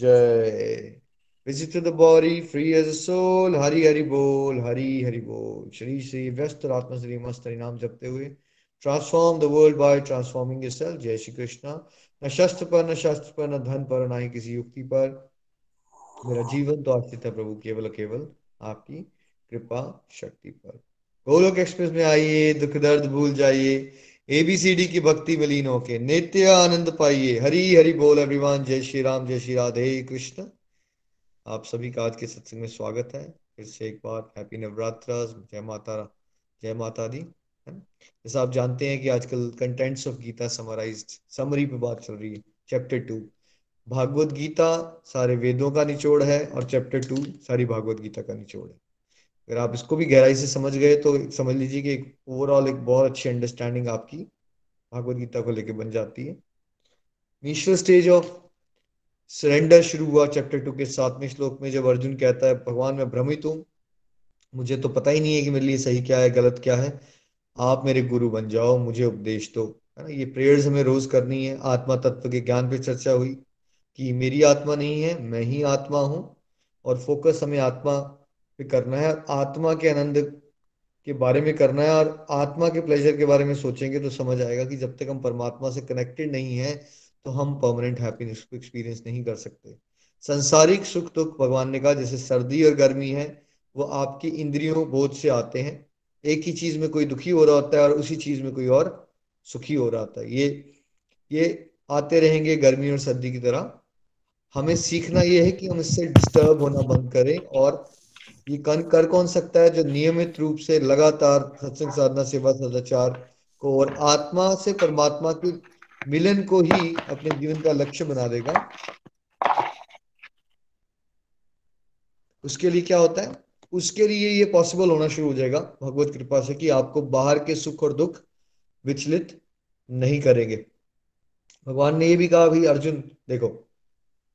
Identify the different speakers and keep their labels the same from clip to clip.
Speaker 1: जय। To the body free as a Hari Hari बोल, हरि हरि बोल। श्री श्री व्यस्त आत्मा श्री मस्त हरि नाम जपते हुए transform the world by transforming yourself जय श्री कृष्णा। न शस्त्र पर, न शास्त्र पर, न धन पर, न ही किसी युक्ति पर। मेरा जीवन तो आश्रित है प्रभु, केवल केवल आपकी कृपा शक्ति पर। गोलोक एक्सप्रेस में आइए, दुख दर्द भूल जाइए। एबीसीडी की भक्ति में लीन होके, नित्य आनंद पाइए। हरी हरि बोल एवरीवन जय श्री राम, जय श्री राधे कृष्ण। आप सभी का आज के सत्संग में स्वागत है। फिर से एक बार हैप्पी नवरात्र जय माता जय माता दी जैसा आप जानते हैं कि आजकल contents of Gita summarize summary पे बात चल रही है। चैप्टर टू भागवत गीता सारे वेदों का निचोड़ है और चैप्टर टू सारी भागवत गीता का निचोड़ है। अगर आप इसको भी गहराई से समझ गए तो समझ लीजिए कि ओवरऑल एक बहुत अच्छी अंडरस्टैंडिंग आपकी भागवत गीता को लेकर बन जाती है। इनिशियल स्टेज ऑफ़ सरेंडर शुरू हुआ चैप्टर टू के सातवें श्लोक में, जब अर्जुन कहता है, भगवान, मैं भ्रमित हूँ। मुझे तो पता ही नहीं है कि मेरे लिए सही क्या है, गलत क्या है। आप मेरे गुरु बन जाओ, मुझे उपदेश दो। है ना? ये प्रेयर्स हमें रोज करनी है। आत्मा तत्व के ज्ञान पे चर्चा हुई कि मेरी आत्मा नहीं है, मैं ही आत्मा हूँ और फोकस हमें आत्मा पे करना है, आत्मा के आनंद के बारे में करना है और आत्मा के प्लेजर के बारे में सोचेंगे तो समझ आएगा कि जब तक हम परमात्मा से कनेक्टेड नहीं है तो हम परमानेंट हैप्पीनेस को एक्सपीरियंस नहीं कर सकते। संसारिक सुख दुख भगवान ने कहा, जैसे सर्दी और गर्मी है, वो आपकी इंद्रियों बोध से आते हैं। एक ही चीज़ में कोई दुखी हो रहा होता है और उसी चीज़ में कोई और सुखी हो रहा होता है। ये ये आते रहेंगे गर्मी और सर्दी की तरह। हमें सीखना ये है कि हम इससे डिस्टर्ब होना बंद करें और ये कन, कर कौन सकता है जो नियमित रूप से लगातार सत्संग साधना, सेवा सदाचार को और आत्मा से परमात्मा की मिलन को ही अपने जीवन का लक्ष्य बना देगा? उसके लिए क्या होता है? उसके लिए ये पॉसिबल होना शुरू हो जाएगा, भगवत कृपा से, कि आपको बाहर के सुख और दुख विचलित नहीं करेंगे। भगवान ने ये भी कहा भाई अर्जुन, देखो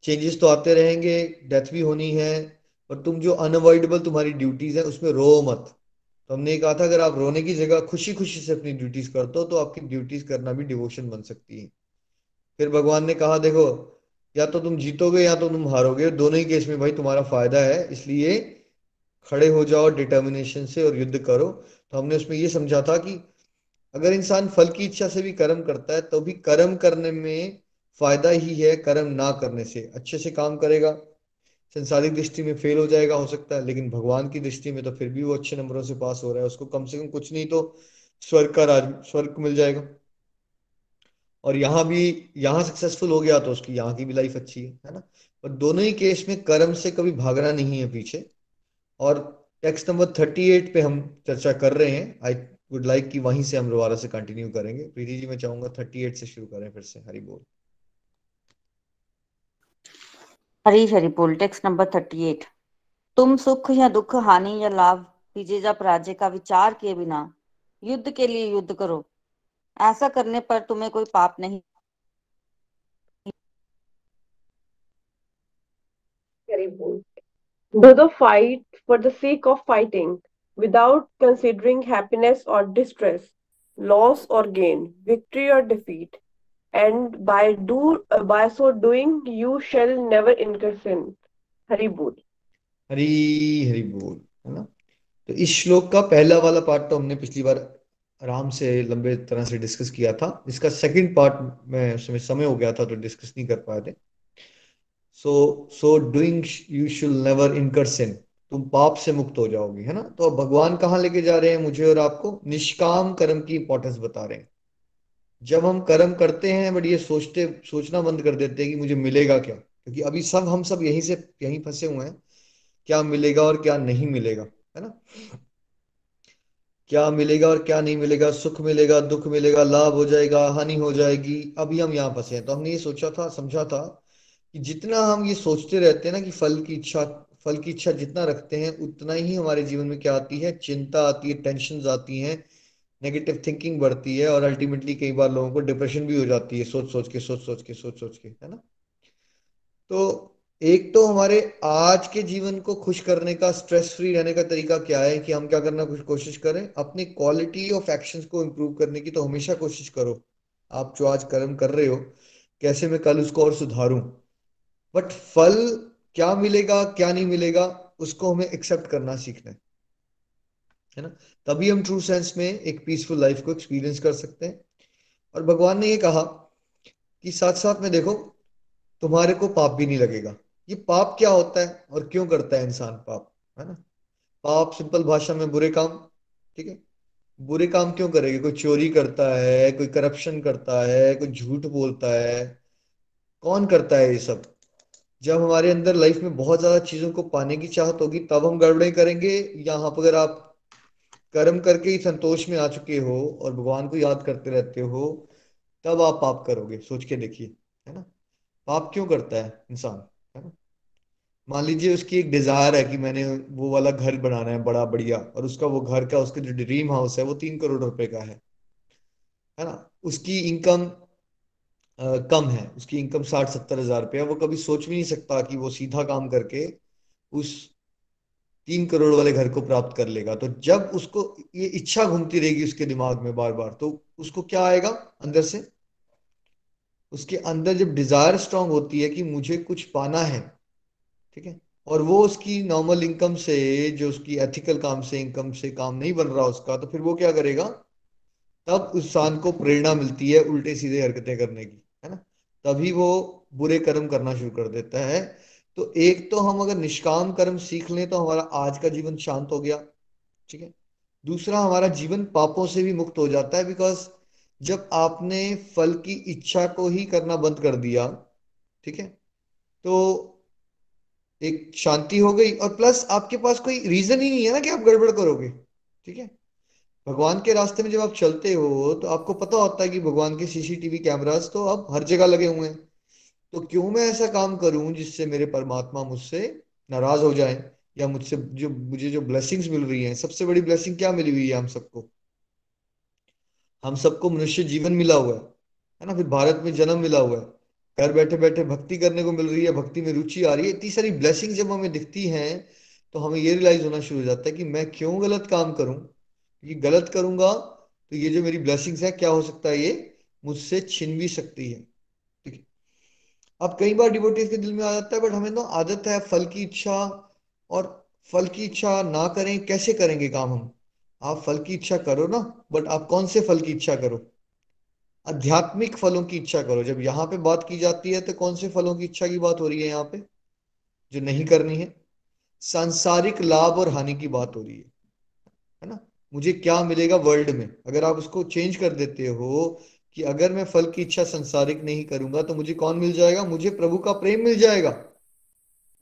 Speaker 1: चेंजेस तो आते रहेंगे डेथ भी होनी है पर तुम जो अनअवॉइडेबल तुम्हारी ड्यूटीज़ है, उसमें रो मत। तो हमने कहा था, अगर आप रोने की जगह खुशी खुशी से अपनी ड्यूटीज़ करते हो तो आपकी ड्यूटीज़ करना भी डिवोशन बन सकती है। फिर भगवान ने कहा, देखो, या तो तुम जीतोगे, या तो तुम हारोगे। दोनों ही केस में भाई तुम्हारा फ़ायदा है, इसलिए खड़े हो जाओ डिटर्मिनेशन से और युद्ध करो। तो हमने उसमें ये समझा था कि अगर इंसान फल की इच्छा से भी कर्म करता है तो भी कर्म करने में फ़ायदा ही है, कर्म ना करने से। अच्छे से काम करेगा संसारिक दृष्टि में फेल हो जाएगा, हो सकता है, लेकिन भगवान की दृष्टि में तो फिर भी वो अच्छे नंबरों से पास हो रहा है। उसको कम से कम कुछ नहीं तो स्वर्ग का राज, स्वर्ग मिल जाएगा। और यहाँ भी, यहाँ सक्सेसफुल हो गया तो उसकी, यहाँ की भी लाइफ अच्छी है है ना? पर दोनों ही केस में कर्म से कभी भागना नहीं है पीछे। और टेक्स्ट नंबर थर्टी एट पे हम चर्चा कर रहे हैं। आई वुड लाइक कि वहीं से हम दोबारा से कंटिन्यू करेंगे। प्रीति जी, मैं चाहूँगा थर्टी एट से शुरू करें फिर से। हरी बोल।
Speaker 2: हरी हरि बोल टेक्स्ट नंबर थर्टी एट तुम सुख या दुख हानि या लाभ विजय या पराजय का विचार किए बिना युद्ध के लिए युद्ध करो ऐसा करने पर तुम्हें कोई पाप नहीं
Speaker 3: Do the fight for the sake of fighting, without considering happiness or distress, loss or gain, victory or defeat, and by do uh, by so doing you shall never incur sin. Hari बोल।
Speaker 1: हरी हरि बोल है ना? तो इस श्लोक का पहला वाला पार्ट तो हमने पिछली बार आराम से लंबे तरह से डिस्कस किया था। इसका सेकंड पार्ट में समय समय हो गया था तो डिस्कस नहीं कर पाए थे। So so doing you should never incur sin तुम पाप से मुक्त हो जाओगे है ना? तो अब भगवान कहाँ लेके जा रहे हैं मुझे और आपको? निष्काम कर्म की इंपॉर्टेंस बता रहे हैं। जब हम कर्म करते हैं, बट ये सोचते, सोचना बंद कर देते हैं कि मुझे मिलेगा क्या? क्योंकि अभी सब, हम सब यहीं से, यहीं फंसे हुए हैं। क्या मिलेगा और क्या नहीं मिलेगा, है ना? क्या मिलेगा और क्या नहीं मिलेगा? सुख मिलेगा, दुख मिलेगा, लाभ हो जाएगा, हानि हो जाएगी। अभी हम यहाँ फंसे हैं। तो हमने ये सोचा था, समझा था कि जितना हम ये सोचते रहते हैं ना कि फल की इच्छा, फल की इच्छा जितना रखते हैं, उतना ही हमारे जीवन में क्या आती है? चिंता आती है टेंशन आती हैं। नेगेटिव थिंकिंग बढ़ती है और अल्टीमेटली कई बार लोगों को डिप्रेशन भी हो जाती है, सोच सोच के, सोच सोच के, सोच सोच के, है ना? तो एक तो हमारे आज के जीवन को खुश करने का स्ट्रेस फ्री रहने का तरीका क्या है कि हम क्या करना कुछ कोशिश करें? अपनी क्वालिटी ऑफ़ एक्शंस को इम्प्रूव करने की तो हमेशा कोशिश करो। आप जो आज कर्म कर रहे हो, कैसे मैं कल उसको और सुधारूं? बट फल क्या मिलेगा, क्या नहीं मिलेगा, उसको हमें एक्सेप्ट करना सीखना है। है ना? तभी हम ट्रू सेंस में एक पीसफुल लाइफ को एक्सपीरियंस कर सकते हैं। और भगवान ने ये कहा कि साथ साथ में देखो, तुम्हारे को पाप भी नहीं लगेगा। ये पाप क्या होता है और क्यों करता है इंसान पाप, है ना? पाप सिंपल भाषा में बुरे काम, ठीक है? बुरे काम क्यों करेगा? कोई चोरी करता है, कोई करप्शन करता है, कोई झूठ बोलता है। कौन करता है ये सब? जब हमारे अंदर लाइफ में बहुत ज़्यादा चीज़ों को पाने की चाहत होगी, तब हम गड़बड़े करेंगे। यहाँ पर अगर आप कर्म करके ही संतोष में आ चुके हो और भगवान को याद करते रहते हो, तब आप पाप करोगे। सोच के देखिए, है ना? पाप क्यों करता है इंसान, है ना? मान लीजिए उसकी एक डिज़ायर है कि मैंने वो वाला घर बनाना है, बड़ा बढ़िया, और उसका वो घर का, उसका जो ड्रीम हाउस है, वो तीन करोड़ रुपए का है है ना? उसकी इनकम कम है, उसकी इनकम साठ सत्तर हज़ार रुपया, वो कभी सोच भी नहीं सकता कि वो सीधा काम करके उस तीन करोड़ वाले घर को प्राप्त कर लेगा। तो जब उसको ये इच्छा घूमती रहेगी उसके दिमाग में बार बार तो उसको क्या आएगा अंदर से? उसके अंदर जब डिज़ायर स्ट्रांग होती है कि मुझे कुछ पाना है, ठीक है? और वो उसकी नॉर्मल इनकम से, जो उसकी एथिकल काम से इनकम से काम नहीं बन रहा उसका तो फिर वो क्या करेगा? तब इंसान को प्रेरणा मिलती है उल्टे सीधे हरकतें करने की, है ना? तभी वो बुरे कर्म करना शुरू कर देता है। तो एक तो हम अगर निष्काम कर्म सीख लें तो हमारा आज का जीवन शांत हो गया, ठीक है? दूसरा, हमारा जीवन पापों से भी मुक्त हो जाता है बिकॉज़ जब आपने फल की इच्छा को ही करना बंद कर दिया, ठीक है? तो एक शांति हो गई और प्लस आपके पास कोई रीजन ही नहीं है ना कि आप गड़बड़ करोगे, ठीक है? भगवान के रास्ते में जब आप चलते हो तो आपको पता होता है कि भगवान के सीसीटीवी कैमरास तो अब हर जगह लगे हुए हैं। तो क्यों मैं ऐसा काम करूँ जिससे मेरे परमात्मा मुझसे नाराज़ हो जाए या मुझसे जो, मुझे जो ब्लेसिंग्स मिल रही हैं, सबसे बड़ी ब्लेसिंग क्या मिली हुई है हम सबको? हम सबको मनुष्य जीवन मिला हुआ है है ना? फिर भारत में जन्म मिला हुआ है। घर बैठे बैठे भक्ति करने को मिल रही है, भक्ति में रुचि आ रही है। इतनी सारी ब्लेसिंग जब हमें दिखती हैं तो हमें ये रियलाइज़ होना शुरू हो जाता है कि मैं क्यों गलत काम करूँ? क्योंकि गलत करूँगा तो ये जो मेरी ब्लेसिंग्स है, क्या हो सकता है? ये मुझसे छिन भी सकती है। अब कई बार डिवोटीज के दिल में आ जाता है बट हमें तो आदत है फल की इच्छा और फल की इच्छा ना करें, कैसे करेंगे काम हम? आप फल की इच्छा करो ना बट आप कौन से फल की इच्छा करो? आध्यात्मिक फलों की इच्छा करो। जब यहाँ पे बात की जाती है तो कौन से फलों की इच्छा की बात हो रही है यहाँ पे? जो नहीं करनी है। सांसारिक लाभ और हानि की बात हो रही है। है ना? मुझे क्या मिलेगा वर्ल्ड में? अगर आप उसको चेंज कर देते हो कि अगर मैं फल की इच्छा संसारिक नहीं करूँगा तो मुझे कौन मिल जाएगा? मुझे प्रभु का प्रेम मिल जाएगा।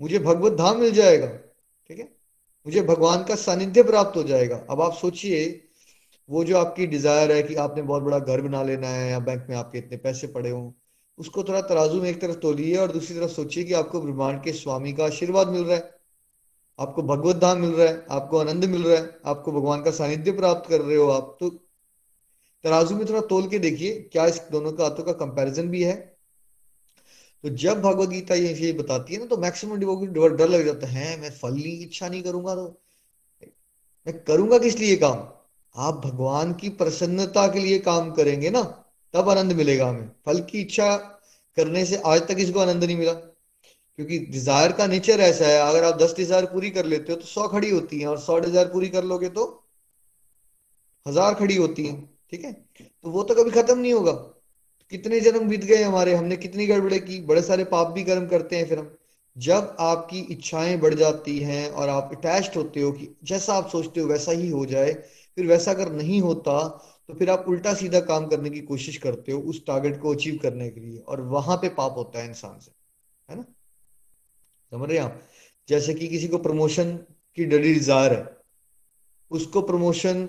Speaker 1: मुझे भगवत धाम मिल जाएगा, ठीक है? मुझे भगवान का सानिध्य प्राप्त हो जाएगा। अब आप सोचिए, वो जो आपकी डिज़ायर है कि आपने बहुत बड़ा घर बना लेना है, या बैंक में आपके इतने पैसे पड़े हों, उसको थोड़ा तराजू में एक तरफ़ तोलिए और दूसरी तरफ़ सोचिए कि आपको ब्रह्मांड के स्वामी का आशीर्वाद मिल रहा है। आपको भगवत धाम मिल रहा है, आपको आनंद मिल रहा है, आपको भगवान का सानिध्य प्राप्त कर रहे हो आप तो तराजू में थोड़ा तोल के देखिए, क्या इस दोनों का हाथों का कंपैरिजन भी है। तो जब भगवत गीता ये ये बताती है ना तो मैक्सिमम डिवोटी डर लग जाता है मैं फल इच्छा नहीं करूँगा तो मैं करूँगा किस लिए काम? आप भगवान की प्रसन्नता के लिए काम करेंगे ना, तब आनंद मिलेगा हमें। फल की इच्छा करने से आज तक इसको आनंद नहीं मिला। क्योंकि डिज़ायर का नेचर ऐसा है, अगर आप दस डिज़ायर पूरी कर लेते हो तो सौ खड़ी होती है, और सौ डिज़ायर पूरी कर लोगे तो हज़ार खड़ी होती है। ठीक है? तो वो तो कभी खत्म नहीं होगा। कितने जन्म बीत गए हमारे, हमने कितनी गड़बड़े की, बड़े सारे पाप भी कर्म करते हैं फिर हम। जब आपकी इच्छाएँ बढ़ जाती हैं और आप अटैच्ड होते हो कि जैसा आप सोचते हो वैसा ही हो जाए, फिर वैसा अगर नहीं होता तो फिर आप उल्टा सीधा काम करने की कोशिश करते हो उस टारगेट को अचीव करने के लिए और वहाँ पे पाप होता है इंसान से, है ना? समझ रहे आप? जैसे कि किसी को प्रमोशन की डरी डिज़ायर है, उसको प्रमोशन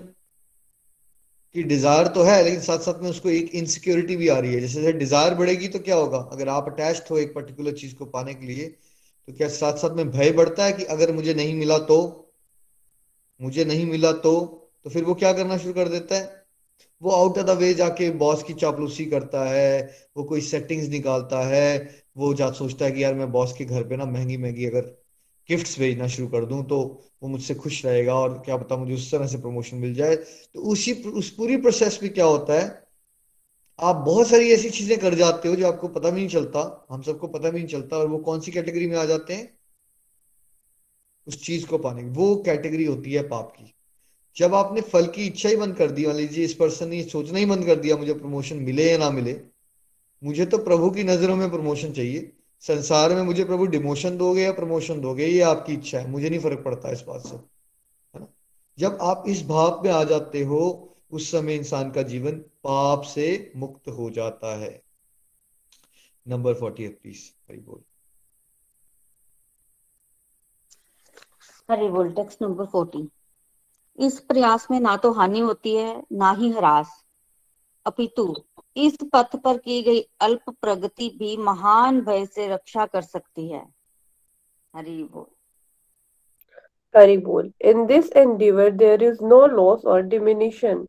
Speaker 1: की डिज़ायर तो है, लेकिन साथ साथ में उसको एक इनसिक्योरिटी भी आ रही है। जैसे जैसे डिज़ायर बढ़ेगी तो क्या होगा? अगर आप अटैच हो एक पर्टिकुलर चीज़ को पाने के लिए तो क्या साथ साथ में भय बढ़ता है कि अगर मुझे नहीं मिला तो? मुझे नहीं मिला तो? तो फिर वो क्या करना शुरू कर देता है? वो आउट ऑफ़ द वे जाके बॉस की चापलूसी करता है, वो कोई सेटिंग्स निकालता है, वो जा सोचता है कि यार मैं बॉस के घर पे ना महँगी महँगी अगर गिफ्ट्स भेजना शुरू कर दूँ तो वो मुझसे खुश रहेगा और क्या पता मुझे उस तरह से प्रमोशन मिल जाए। तो उसी उस पूरी प्रोसेस में क्या होता है, आप बहुत सारी ऐसी चीज़ें कर जाते हो जो आपको पता भी नहीं चलता, हम सबको पता भी नहीं चलता और वो कौन सी कैटेगरी में आ जाते हैं? उस चीज़ को पाने की। वो कैटेगरी होती है पाप की। जब आपने फल की इच्छा ही बंद कर दी, मान लीजिए इस पर्सन ने सोचना ही बंद कर दिया मुझे प्रमोशन मिले या ना मिले, मुझे तो प्रभु की नज़रों में प्रमोशन चाहिए। संसार में मुझे प्रभु डिमोशन दोगे या प्रमोशन दोगे, ये आपकी इच्छा है, मुझे नहीं फ़र्क पड़ता इस बात से, है ना? जब आप इस भाव में आ जाते हो, उस समय इंसान का जीवन पाप से मुक्त हो जाता है। नंबर फोर्टी बोल।
Speaker 2: हरी बोल टेक्स्ट नंबर फोर्टी। इस प्रयास में ना तो हानि होती है, ना ही हरास। अपितु इस पथ पर की गई अल्प प्रगति भी महान भय से रक्षा कर सकती है। हरि बोल।
Speaker 3: हरि बोल। In this endeavour there is no loss और diminution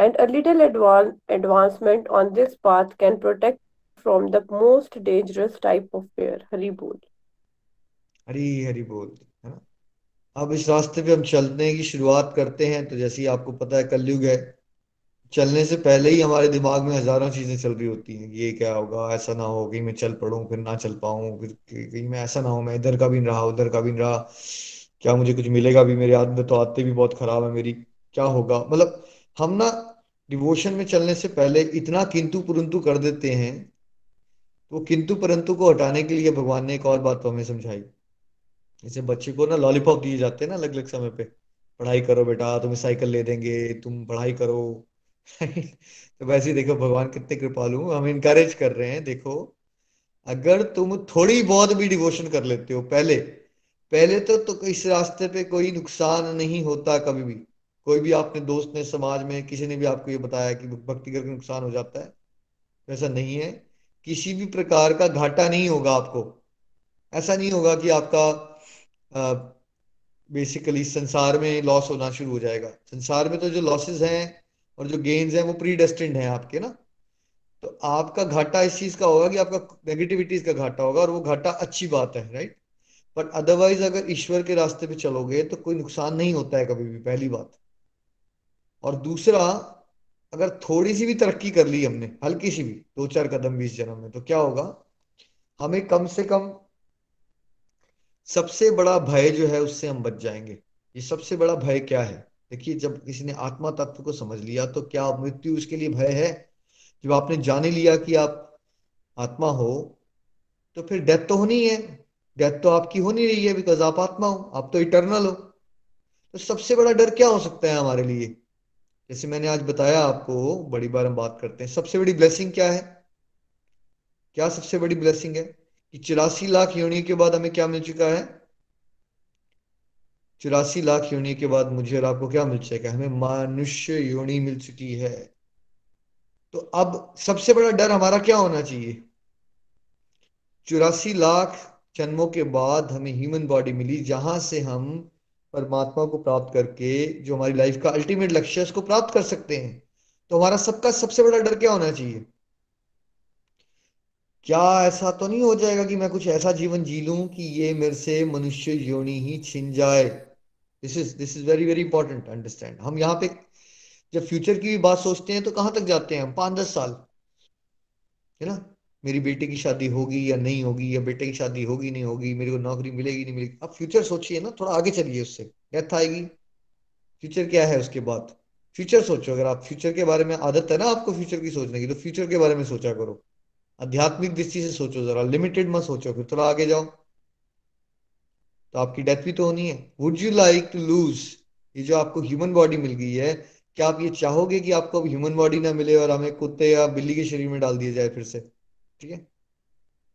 Speaker 3: and a little advan- advancement on this path can protect from the most dangerous type of fear. Hari बोल
Speaker 1: हरी हरी बोल है ना? अब इस रास्ते पे हम चलने की शुरुआत करते हैं तो जैसे ही आपको पता है कलयुग है चलने से पहले ही हमारे दिमाग में हज़ारों चीज़ें चल रही होती हैं ये क्या होगा, ऐसा ना हो कि मैं चल पड़ूं, फिर ना चल पाऊँ, फिर कहीं मैं ऐसा ना हो, मैं इधर का भी रहा, उधर का भी रहा। क्या मुझे कुछ मिलेगा भी? मेरे में तो आते भी बहुत खराब है, मेरी क्या होगा? मतलब हम ना डिवोशन में चलने से पहले इतना किंतु परंतु कर देते हैं तो किंतु परंतु को हटाने के लिए भगवान ने एक और बात तो हमें समझाई। जैसे बच्चे को ना लॉलीपॉप दिए जाते हैं ना अलग अलग समय पे, पढ़ाई करो बेटा, तुम्हें साइकिल ले देंगे, तुम पढ़ाई करो। तो वैसे देखो भगवान कितने कृपालु हम इनकरेज कर रहे हैं देखो अगर तुम थोड़ी बहुत भी डिवोशन कर लेते हो पहले पहले तो, तो इस रास्ते पे कोई नुकसान नहीं होता कभी भी। कोई भी आपने दोस्त ने समाज में किसी ने भी आपको ये बताया कि भक्ति करके नुकसान हो जाता है ऐसा नहीं है। किसी भी प्रकार का घाटा नहीं होगा आपको। ऐसा नहीं होगा कि आपका बेसिकली संसार में लॉस होना शुरू हो जाएगा। संसार में तो जो लॉसेस हैं और जो गेन्स है वो प्री डेस्टिंड है आपके ना। तो आपका घाटा इस चीज़ का होगा कि आपका नेगेटिविटीज का घाटा होगा और वो घाटा अच्छी बात है राइट बट अदरवाइज़ अगर ईश्वर के रास्ते पे चलोगे तो कोई नुकसान नहीं होता है कभी भी, पहली बात। और दूसरा, अगर थोड़ी सी भी तरक्की कर ली हमने, हल्की सी भी दो चार कदम बीस जन्म में तो क्या होगा? हमें कम से कम सबसे बड़ा भय जो है उससे हम बच जाएँगे। ये सबसे बड़ा भय क्या है? देखिए, जब किसी ने आत्मा तत्व को समझ लिया तो क्या मृत्यु उसके लिए भय है? जब आपने जाने लिया कि आप आत्मा हो तो फिर डेथ तो होनी है डेथ तो आपकी हो नहीं रही है बिकॉज़ आप आत्मा हो, आप तो इटर्नल हो। तो सबसे बड़ा डर क्या हो सकता है हमारे लिए? जैसे मैंने आज बताया आपको, बड़ी बार हम बात करते हैं, सबसे बड़ी ब्लेसिंग क्या है? क्या सबसे बड़ी ब्लेसिंग है? कि चौरासी लाख योनि के बाद हमें क्या मिल चुका है? चौरासी लाख योनि के बाद मुझे और आपको क्या मिल चुका है? हमें मनुष्य योनि मिल चुकी है। तो अब सबसे बड़ा डर हमारा क्या होना चाहिए? चौरासी लाख जन्मों के बाद हमें ह्यूमन बॉडी मिली, जहाँ से हम परमात्मा को प्राप्त करके, जो हमारी लाइफ का अल्टीमेट लक्ष्य है, उसको प्राप्त कर सकते हैं। तो हमारा सबका सबसे बड़ा डर क्या होना चाहिए? क्या ऐसा तो नहीं हो जाएगा कि मैं कुछ ऐसा जीवन जी लूँ कि ये मेरे से मनुष्य योनि ही छिन जाए? This is this is very very important understand हम यहाँ पे जब फ्यूचर की भी बात सोचते हैं तो कहाँ तक जाते हैं हम? पाँच दस साल। है ना? मेरी बेटी की शादी होगी या नहीं होगी, या बेटे की शादी होगी, नहीं होगी, मेरे को नौकरी मिलेगी, नहीं मिलेगी। अब फ्यूचर सोचिए ना, थोड़ा आगे चलिए उससे। डेथ आएगी। फ्यूचर क्या है उसके बाद? फ्यूचर सोचो। अगर आप फ्यूचर के बारे में आदत है ना आपको फ्यूचर की सोचने की तो फ्यूचर के बारे में सोचा करो। आध्यात्मिक दृष्टि से सोचो जरा। लिमिटेड मत सोचो। फिर थोड़ा आगे जाओ। तो आपकी डेथ भी तो होनी है। Would you like to lose ये जो आपको ह्यूमन बॉडी मिल गई है, क्या आप ये चाहोगे कि आपको अब ह्यूमन बॉडी ना मिले और हमें कुत्ते या बिल्ली के शरीर में डाल दिया जाए फिर से? ठीक है?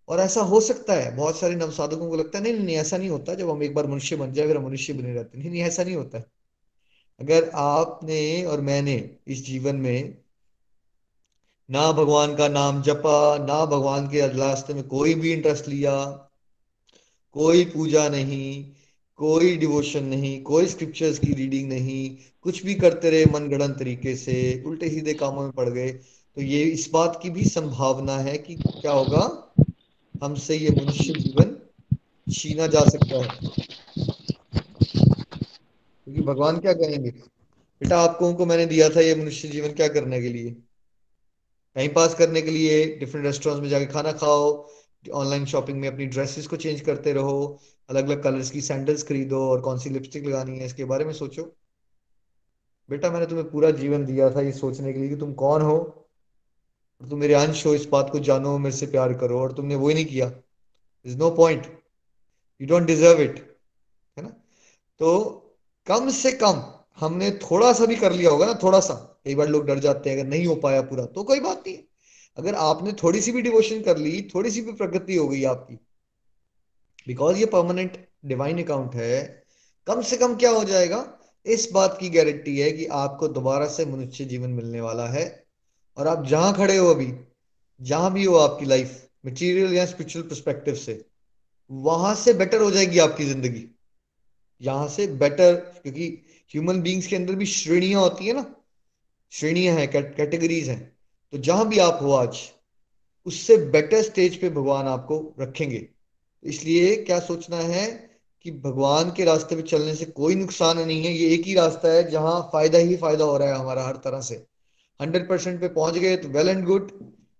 Speaker 1: और ऐसा हो सकता है। बहुत सारे नवसाधकों को लगता है, नहीं नहीं ऐसा नहीं होता। जब हम एक बार मनुष्य बन जाए, फिर हम मनुष्य बने रहते नहीं नहीं, ऐसा नहीं होता है। अगर आपने और मैंने इस जीवन में ना भगवान का नाम जपा, ना भगवान के रास्ते में कोई भी इंटरेस्ट लिया कोई पूजा नहीं, कोई डिवोशन नहीं, कोई स्क्रिप्चर्स की रीडिंग नहीं, कुछ भी करते रहे मन गणन तरीके से, उल्टे सीधे कामों में पड़ गए। तो ये इस बात की भी संभावना है कि क्या होगा? हमसे ये मनुष्य जीवन छीना जा सकता है। क्योंकि तो भगवान क्या कहेंगे बेटा, आपको को मैंने दिया था ये मनुष्य जीवन क्या करने के लिए? टाइम पास करने के लिए डिफरेंट रेस्टोरेंट्स में जाके खाना खाओ ऑनलाइन शॉपिंग में अपनी ड्रेसेस को चेंज करते रहो अलग अलग कलर्स की सैंडल्स खरीदो और कौन सी लिपस्टिक लगानी है इसके बारे में सोचो। बेटा, मैंने तुम्हें पूरा जीवन दिया था ये सोचने के लिए कि तुम कौन हो और तुम मेरे अंश हो, इस बात को जानो, मेरे से प्यार करो और तुमने वो ही नहीं किया। Is no point you don't deserve it है ना? तो कम से कम हमने थोड़ा सा भी कर लिया होगा ना, थोड़ा सा। कई बार लोग डर जाते हैं, अगर नहीं हो पाया पूरा तो कोई बात नहीं। अगर आपने थोड़ी सी भी डिवोशन कर ली थोड़ी सी भी प्रगति हो गई आपकी बिकॉज़ ये परमानेंट डिवाइन अकाउंट है, कम से कम क्या हो जाएगा? इस बात की गारंटी है कि आपको दोबारा से मनुष्य जीवन मिलने वाला है, और आप जहाँ खड़े हो अभी, जहाँ भी हो आपकी लाइफ मटेरियल या स्पिरिचुअल परस्पेक्टिव से, वहाँ से बेटर हो जाएगी आपकी ज़िंदगी। यहाँ से बेटर क्योंकि ह्यूमन बींग्स के अंदर भी श्रेणियाँ होती है ना, श्रेणियाँ हैं कैटेगरीज हैं। तो जहाँ भी आप हो आज, उससे बेटर स्टेज पे भगवान आपको रखेंगे। इसलिए क्या सोचना है कि भगवान के रास्ते पे चलने से कोई नुकसान नहीं है। ये एक ही रास्ता है जहाँ फ़ायदा ही फ़ायदा हो रहा है हमारा हर तरह से। हंड्रेड परसेंट पे पहुँच गए तो वेल एंड गुड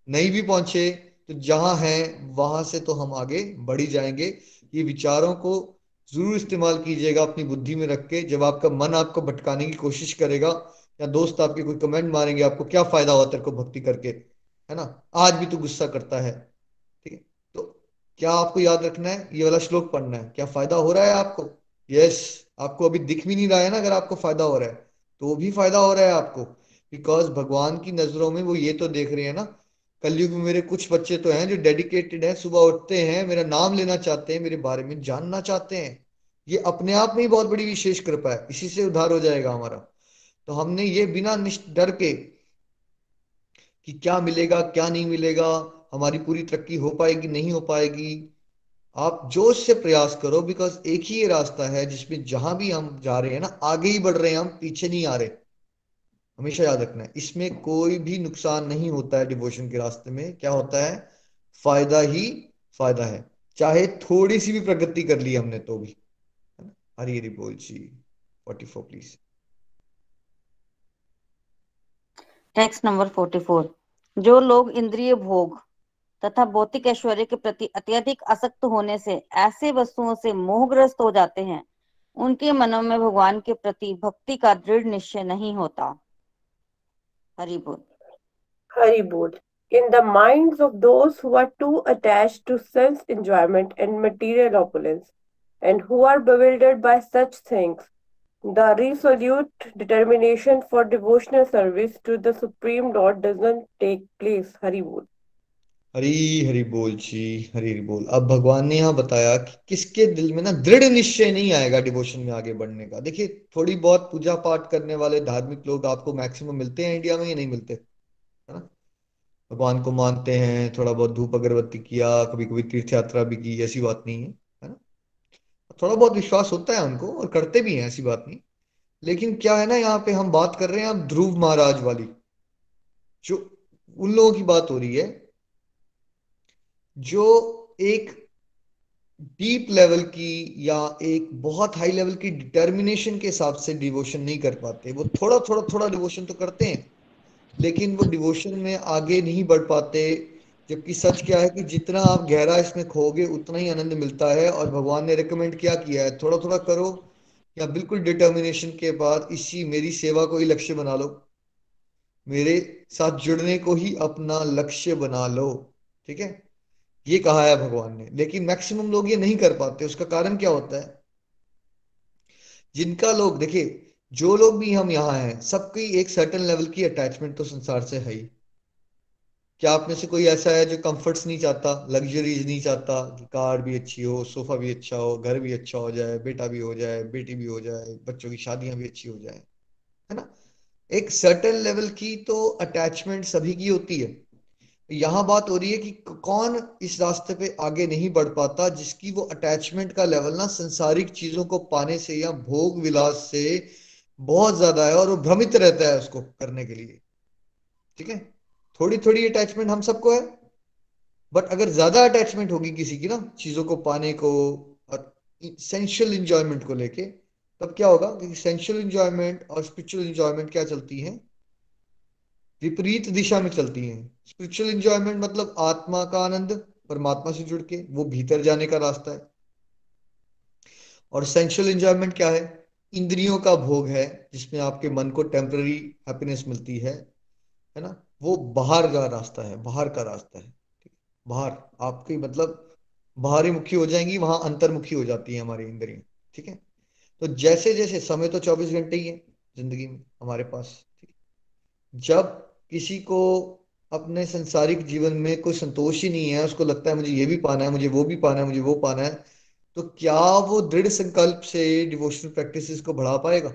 Speaker 1: नहीं भी पहुँचे तो जहाँ है, वहाँ से तो हम आगे बढ़ी जाएँगे। ये विचारों को ज़रूर इस्तेमाल कीजिएगा अपनी बुद्धि में रख के। जब आपका मन आपको भटकाने की कोशिश करेगा या दोस्त आपके कोई कमेंट मारेंगे, आपको क्या फ़ायदा हुआ तेरे को भक्ति करके? है ना? आज भी तू गुस्सा करता है, ठीक है? तो क्या आपको याद रखना है? ये वाला श्लोक पढ़ना है। क्या फ़ायदा हो रहा है आपको? यस आपको अभी दिख भी नहीं रहा है ना अगर आपको फ़ायदा हो रहा है तो वो भी फ़ायदा हो रहा है आपको। बिकॉज़ भगवान की नज़रों में वो ये तो देख रहे हैं ना, कलयुग में मेरे कुछ बच्चे तो हैं जो डेडिकेटेड हैं, सुबह उठते हैं, मेरा नाम लेना चाहते हैं, मेरे बारे में जानना चाहते हैं। ये अपने आप में ही बहुत बड़ी विशेष कृपा है। इसी से उद्धार हो जाएगा हमारा। तो हमने ये बिना डर के कि क्या मिलेगा, क्या नहीं मिलेगा, हमारी पूरी तरक्की हो पाएगी, नहीं हो पाएगी, आप जोश से प्रयास करो बिकॉज़ एक ही ये रास्ता है जिसमें जहाँ भी हम जा रहे हैं ना, आगे ही बढ़ रहे हैं हम, पीछे नहीं आ रहे। हमेशा याद रखना है इसमें कोई भी नुकसान नहीं होता है डिवोशन के रास्ते में। क्या होता है? फ़ायदा ही फ़ायदा है। चाहे थोड़ी सी भी प्रगति कर ली हमने तो भी। हरी हरी बोल जी। Forty four please
Speaker 2: text number forty four जो लोग इंद्रिय भोग तथा भौतिक ऐश्वर्य के प्रति अत्यधिक आसक्त होने से, ऐसे वस्तुओं से मोहग्रस्त हो जाते हैं, उनके मनों में भगवान के प्रति भक्ति का दृढ़ निश्चय नहीं होता। हरि बोल।
Speaker 3: हरि बोल। In the minds of those who are too attached to sense enjoyment and material opulence, and who are bewildered by such things The resolute determination for devotional service to the Supreme Lord doesn't take place. Hari बोल
Speaker 1: हरी हरि बोल जी हरी हरि बोल अब भगवान ने यहाँ बताया कि किसके दिल में ना दृढ़ निश्चय नहीं आएगा डिवोशन में आगे बढ़ने का। देखिए, थोड़ी बहुत पूजा पाठ करने वाले धार्मिक लोग आपको मैक्सिमम मिलते हैं इंडिया में या नहीं मिलते? है ना? भगवान को मानते हैं, थोड़ा बहुत धूप अगरबत्ती किया कभी कभी तीर्थ यात्रा भी की, ऐसी बात नहीं है। थोड़ा बहुत विश्वास होता है उनको और करते भी हैं, ऐसी बात नहीं। लेकिन क्या है ना, यहाँ पे हम बात कर रहे हैं ध्रुव महाराज वाली, जो उन लोगों की बात हो रही है, जो एक डीप लेवल की या एक बहुत हाई लेवल की डिटर्मिनेशन के हिसाब से डिवोशन नहीं कर पाते। वो थोड़ा थोड़ा थोड़ा डिवोशन तो करते हैं, लेकिन वो डिवोशन में आगे नहीं बढ़ पाते जबकि सच क्या है कि जितना आप गहरा इसमें खोगे उतना ही आनंद मिलता है और भगवान ने रिकमेंड क्या किया है? थोड़ा थोड़ा करो या बिल्कुल डिटर्मिनेशन के बाद इसी मेरी सेवा को ही लक्ष्य बना लो। मेरे साथ जुड़ने को ही अपना लक्ष्य बना लो। ठीक है? ये कहा है भगवान ने। लेकिन मैक्सिमम लोग ये नहीं कर पाते। उसका कारण क्या होता है? जिनका लोग, देखिए, जो लोग भी हम यहाँ हैं, सबकी एक सर्टन लेवल की अटैचमेंट तो संसार से है ही। क्या आप में से कोई ऐसा है जो कंफर्ट्स नहीं चाहता लग्जरीज नहीं चाहता कि कार भी अच्छी हो सोफा भी अच्छा हो, घर भी अच्छा हो जाए, बेटा भी हो जाए, बेटी भी हो जाए, बच्चों की शादियाँ भी अच्छी हो जाए, है ना? एक सर्टेन लेवल की तो अटैचमेंट सभी की होती है। यहाँ बात हो रही है कि कौन इस रास्ते पे आगे नहीं बढ़ पाता जिसकी वो अटैचमेंट का लेवल ना संसारिक चीज़ों को पाने से या भोग विलास से बहुत ज़्यादा है और वो भ्रमित रहता है उसको करने के लिए। ठीक है? थोड़ी थोड़ी अटैचमेंट हम सबको है। बट अगर ज़्यादा अटैचमेंट होगी किसी की ना, चीज़ों को पाने को और सेंशुअल इंजॉयमेंट को लेके, तब क्या होगा क्योंकि सेंशुअल इंजॉयमेंट और स्पिरिचुअल इंजॉयमेंट क्या चलती हैं? विपरीत दिशा में चलती हैं। स्पिरिचुअल इंजॉयमेंट मतलब आत्मा का आनंद, परमात्मा से जुड़ के, वो भीतर जाने का रास्ता है। और सेंशुअल इंजॉयमेंट क्या है? इंद्रियों का भोग है, जिसमें आपके मन को टेम्पररी हैप्पीनेस मिलती है है ना? वो बाहर का रास्ता है, बाहर का रास्ता है। बाहर, आपकी मतलब बाहरी मुखी हो जाएँगी, वहाँ अंतर्मुखी हो जाती है हमारी इंद्रियाँ, ठीक है? तो जैसे जैसे समय तो चौबीस घंटे ही है ज़िंदगी में हमारे पास, ठीक जब किसी को अपने संसारिक जीवन में कोई संतोष ही नहीं है, उसको लगता है मुझे ये भी पाना है, मुझे वो भी पाना है, मुझे वो पाना है तो क्या वो दृढ़ संकल्प से डिवोशनल प्रैक्टिसेस को बढ़ा पाएगा?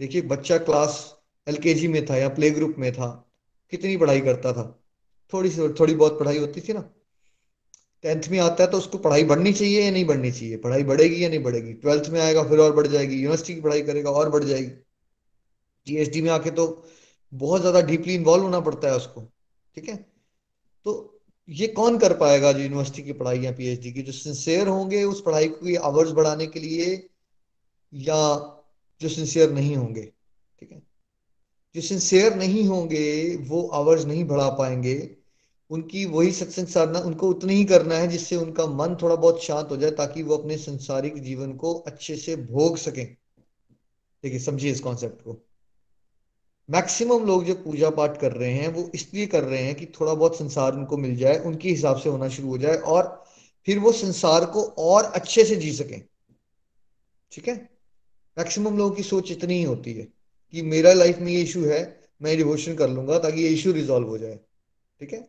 Speaker 1: देखिए, बच्चा क्लास एलकेजी में था या प्ले ग्रुप में था कितनी पढ़ाई करता था? थोड़ी सी, थोड़ी बहुत पढ़ाई होती थी ना। टेंथ में आता है तो उसको पढ़ाई बढ़नी चाहिए या नहीं बढ़नी चाहिए? पढ़ाई बढ़ेगी या नहीं बढ़ेगी? ट्वेल्थ में आएगा, फिर और बढ़ जाएगी। यूनिवर्सिटी की पढ़ाई करेगा, और बढ़ जाएगी। जीएसडी में आके तो बहुत ज़्यादा डीपली इन्वॉल्व होना पड़ता है उसको, ठीक है? तो ये कौन कर पाएगा जो यूनिवर्सिटी की पढ़ाई या पीएचडी की? जो सिंसियर होंगे उस पढ़ाई को आवर्स बढ़ाने के लिए या जो सिंसियर नहीं होंगे, ठीक है? जो सिंसियर नहीं होंगे, वो आवर्स नहीं बढ़ा पाएँगे। उनकी वही सत्संग साधना उनको उतना ही करना है जिससे उनका मन थोड़ा बहुत शांत हो जाए ताकि वो अपने संसारिक जीवन को अच्छे से भोग सकें। देखिए, समझिए इस कॉन्सेप्ट को। मैक्सिमम लोग जो पूजा पाठ कर रहे हैं, वो इसलिए कर रहे हैं कि थोड़ा बहुत संसार उनको मिल जाए, उनके हिसाब से होना शुरू हो जाए और फिर वो संसार को और अच्छे से जी सकें। ठीक है? मैक्सिमम लोगों की सोच इतनी ही होती है। कि मेरा लाइफ में ये इशू है, मैं डिवोशन कर लूँगा ताकि ये इशू रिजॉल्व हो जाए। ठीक है?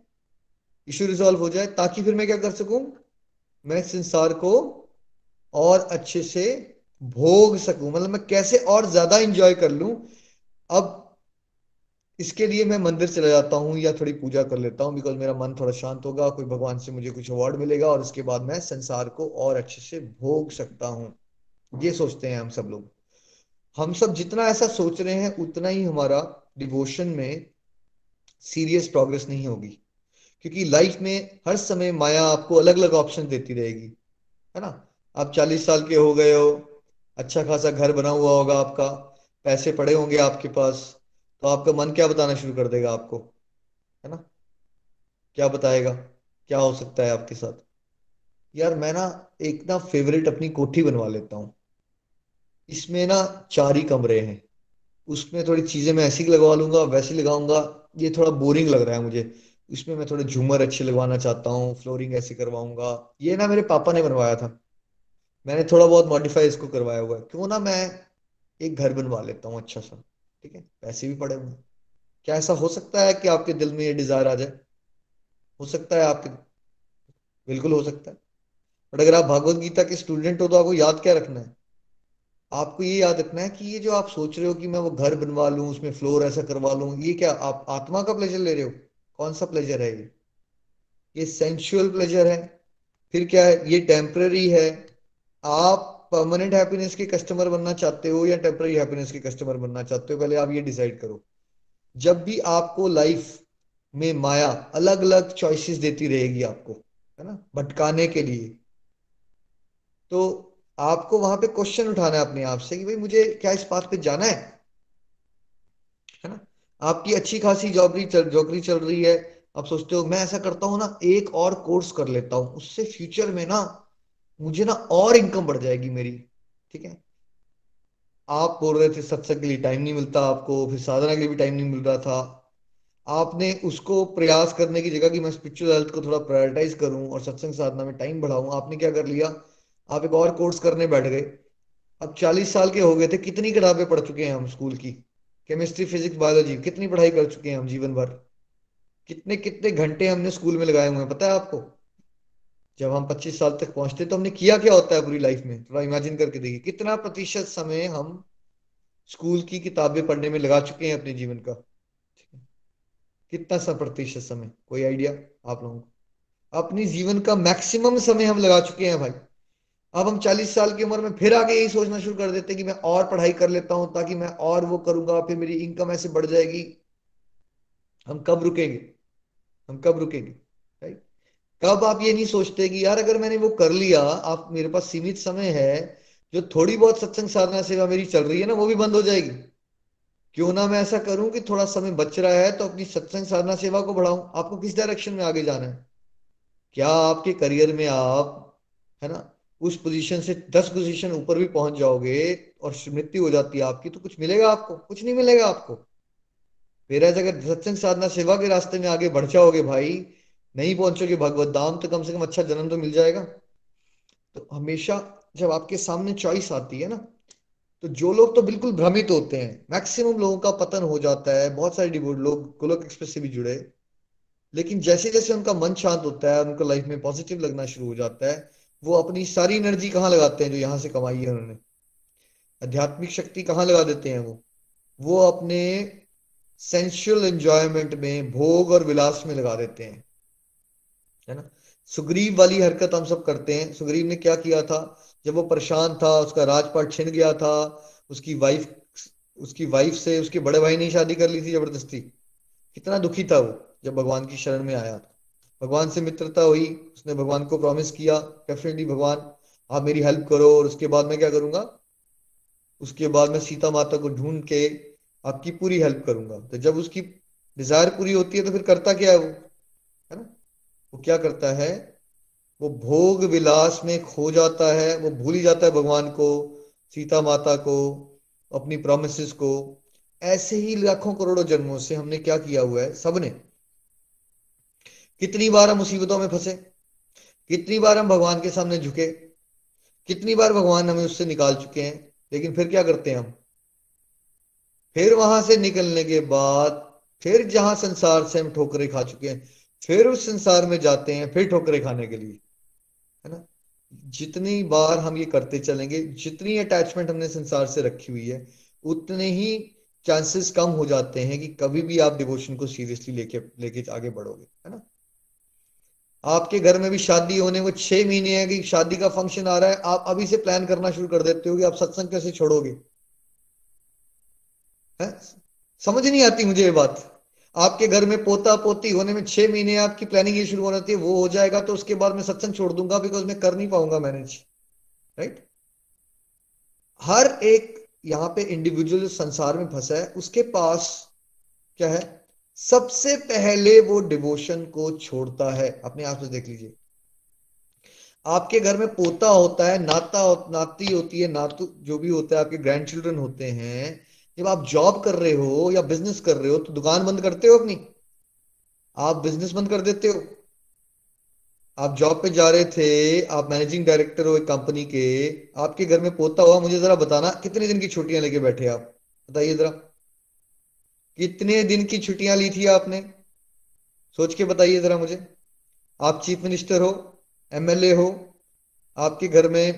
Speaker 1: इशू रिजॉल्व हो जाए ताकि फिर मैं क्या कर सकूँ? मैं संसार को और अच्छे से भोग सकूँ। मतलब मैं कैसे और ज़्यादा इंजॉय कर लूँ? अब इसके लिए मैं मंदिर चला जाता हूँ या थोड़ी पूजा कर लेता हूँ बिकॉज़ मेरा मन थोड़ा शांत होगा, कोई भगवान से मुझे कुछ अवार्ड मिलेगा और उसके बाद मैं संसार को और अच्छे से भोग सकता हूँ। ये सोचते हैं हम सब लोग। हम सब जितना ऐसा सोच रहे हैं, उतना ही हमारा डिवोशन में सीरियस प्रोग्रेस नहीं होगी। क्योंकि लाइफ में हर समय माया आपको अलग अलग ऑप्शन देती रहेगी, है ना? आप चालीस साल के हो गए हो अच्छा खासा घर बना हुआ होगा आपका, पैसे पड़े होंगे आपके पास तो आपका मन क्या बताना शुरू कर देगा आपको, है ना? क्या बताएगा? क्या हो सकता है आपके साथ? यार मैं ना एक ना फेवरेट अपनी कोठी बनवा लेता हूँ। इसमें ना चार ही कमरे हैं। उसमें थोड़ी चीज़ें मैं ऐसी लगवा लूँगा, वैसी लगाऊँगा, ये थोड़ा बोरिंग लग रहा है मुझे। इसमें मैं थोड़े झूमर अच्छे लगवाना चाहता हूँ, फ्लोरिंग ऐसे करवाऊँगा। ये ना मेरे पापा ने बनवाया था। मैंने थोड़ा बहुत मॉडिफाई इसको करवाया हुआ है। क्यों ना मैं एक घर बनवा लेता हूँ अच्छा सा, ठीक है? पैसे भी पड़े हुए क्या ऐसा हो सकता है कि आपके दिल में ये डिज़ायर आ जाए? हो सकता है आपके बिल्कुल हो सकता है। बट अगर आप भागवत गीता के स्टूडेंट हो तो आपको याद क्या रखना है? आपको ये याद रखना है कि ये जो आप सोच रहे हो कि मैं वो घर बनवा लूँ, उसमें फ्लोर ऐसा करवा लूँ, ये क्या आप आत्मा का प्लेजर ले रहे हो? कौन सा प्लेजर है ये? ये सेंशुअल प्लेजर है। फिर क्या है? ये टेम्पररी है। आप परमानेंट हैप्पीनेस के कस्टमर बनना चाहते हो या टेम्पररी हैप्पीनेस के कस्टमर बनना चाहते हो? पहले आप ये डिसाइड करो। जब भी आपको लाइफ में माया अलग अलग चॉइसेस देती रहेगी आपको, है ना? भटकाने के लिए। तो आपको वहाँ पे क्वेश्चन उठाना है अपने आप से कि भाई मुझे क्या इस बात पे जाना है? है ना? आपकी अच्छी खासी जॉबरी चल जॉबरी चल रही है। आप सोचते हो, मैं ऐसा करता हूँ ना, एक और कोर्स कर लेता हूँ। उससे फ्यूचर में ना, मुझे ना और इनकम बढ़ जाएगी मेरी। ठीक है? आप बोल रहे थे, सत्संग के लिए टाइम नहीं मिलता आपको, फिर साधना के लिए भी टाइम नहीं मिल रहा था। आपने उसको प्रयास करने की जगह कि मैं स्पिरिचुअल हेल्थ को थोड़ा प्रायोरिटाइज करूँ और सत्संग साधना में टाइम बढ़ाऊं। आपने क्या कर लिया? आप एक और कोर्स करने बैठ गए। अब चालीस साल के हो गए थे, कितनी किताबें पढ़ चुके हैं हम स्कूल की? केमिस्ट्री फिजिक्स बायोलॉजी कितनी पढ़ाई कर चुके हैं हम जीवन भर? कितने कितने घंटे हमने स्कूल में लगाए हुए हैं, पता है आपको? जब हम 25 साल तक पहुँचते तो हमने किया क्या होता है पूरी लाइफ में? थोड़ा इमेजिन करके देखिए, कितना प्रतिशत समय हम स्कूल की किताबें पढ़ने में लगा चुके हैं अपने जीवन का? कितना सा प्रतिशत समय? कोई आइडिया आप लोगों को? अपनी जीवन का मैक्सिमम समय हम लगा चुके हैं भाई। अब हम 40 साल की उम्र में फिर आगे यही सोचना शुरू कर देते हैं कि मैं और पढ़ाई कर लेता हूँ ताकि मैं और वो करूँगा, फिर मेरी इनकम ऐसे बढ़ जाएगी। हम कब रुकेंगे? हम कब रुकेंगे? कब आप ये नहीं सोचते कि यार अगर मैंने वो कर लिया, आप मेरे पास सीमित समय है, जो थोड़ी बहुत सत्संग साधना सेवा मेरी चल रही है ना, वो भी बंद हो जाएगी। क्यों ना मैं ऐसा करूँ कि थोड़ा समय बच रहा है तो अपनी सत्संग साधना सेवा को बढ़ाऊं। आपको किस डायरेक्शन में आगे जाना है? क्या आपके करियर में आप, है ना उस पोजीशन से दस पोजीशन ऊपर भी पहुँच जाओगे और मृत्यु हो जाती है आपकी तो कुछ मिलेगा आपको? कुछ नहीं मिलेगा आपको। फिर अगर सत्संग साधना सेवा के रास्ते में आगे बढ़ जाओगे भाई, नहीं पहुंचोगे भगवत धाम तो कम से कम अच्छा जन्म तो मिल जाएगा। तो हमेशा जब आपके सामने चॉइस आती है ना तो जो लोग तो बिल्कुल भ्रमित होते हैं मैक्सिमम लोगों का पतन हो जाता है, बहुत सारे डिवोट लोग, गोलोक एक्सप्रेस से भी जुड़े। लेकिन जैसे जैसे उनका मन शांत होता है, उनको लाइफ में पॉजिटिव लगना शुरू हो जाता है वो अपनी सारी एनर्जी कहाँ लगाते हैं जो यहाँ से कमाई है उन्होंने? आध्यात्मिक शक्ति कहाँ लगा देते हैं वो? वो अपने सेंशुअल एंजॉयमेंट में भोग और विलास में लगा देते हैं। है ना? सुग्रीव वाली हरकत हम सब करते हैं। सुग्रीव ने क्या किया था? जब वो परेशान था, उसका राजपाट छिन गया था, उसकी वाइफ उसकी वाइफ से उसके बड़े भाई ने शादी कर ली थी ज़बरदस्ती। कितना दुखी था वो, जब भगवान की शरण में आया था। भगवान से मित्रता हुई, उसने भगवान को प्रॉमिस किया डेफिनेटली भगवान, आप मेरी हेल्प करो और उसके बाद मैं क्या करूँगा? उसके बाद मैं सीता माता को ढूंढ के आपकी पूरी हेल्प करूँगा। तो जब उसकी डिज़ायर पूरी होती है तो फिर करता क्या है वो? है ना? वो क्या करता है? वो भोग विलास में खो जाता है, वो भूल ही जाता है भगवान को, सीता माता को, अपनी प्रोमिस को। ऐसे ही लाखों करोड़ों जन्मों से हमने क्या किया हुआ है? सबने कितनी बार हम मुसीबतों में फंसे? कितनी बार हम भगवान के सामने झुके? कितनी बार भगवान हमें उससे निकाल चुके हैं? लेकिन फिर क्या करते हैं हम? फिर वहाँ से निकलने के बाद फिर जहाँ संसार से हम ठोकरे खा चुके हैं, फिर उस संसार में जाते हैं, फिर ठोकरे खाने के लिए। है ना? जितनी बार हम ये करते चलेंगे, जितनी अटैचमेंट हमने संसार से रखी हुई है, उतने ही चांसेस कम हो जाते हैं कि कभी भी आप डिवोशन को सीरियसली लेके लेके आगे बढ़ोगे। है ना? आपके घर में भी शादी होने वो छह महीने है कि शादी का फ़ंक्शन आ रहा है, आप अभी से प्लान करना शुरू कर देते हो कि आप सत्संग कैसे छोड़ोगे? है? समझ नहीं आती मुझे ये बात। आपके घर में पोता पोती होने में छह महीने आपकी प्लानिंग ये शुरू हो जाती है, वो हो जाएगा तो उसके बाद मैं सत्संग छोड़ दूँगा बिकॉज़ मैं कर नहीं पाऊँगा मैनेज राइट हर एक यहाँ पे इंडिविजुअल संसार में फंसा है, उसके पास क्या है? सबसे पहले वो डिवोशन को छोड़ता है। अपने आप से देख लीजिए। आपके घर में पोता होता है, नाता नाती होती है, नातू जो भी होता है, आपके ग्रैंड चिल्ड्रन होते हैं, जब आप जॉब कर रहे हो या बिज़नेस कर रहे हो तो दुकान बंद करते हो अपनी? आप बिज़नेस बंद कर देते हो। आप जॉब पे जा रहे थे, आप मैनेजिंग डायरेक्टर हो एक कंपनी के, आपके घर में पोता हुआ, मुझे जरा बताना, कितने दिन की छुट्टियाँ लेके बैठे आप? बताइए जरा। कितने दिन की छुट्टियाँ ली थी आपने? सोच के बताइए जरा मुझे। आप चीफ मिनिस्टर हो, एमएलए हो, आपके घर में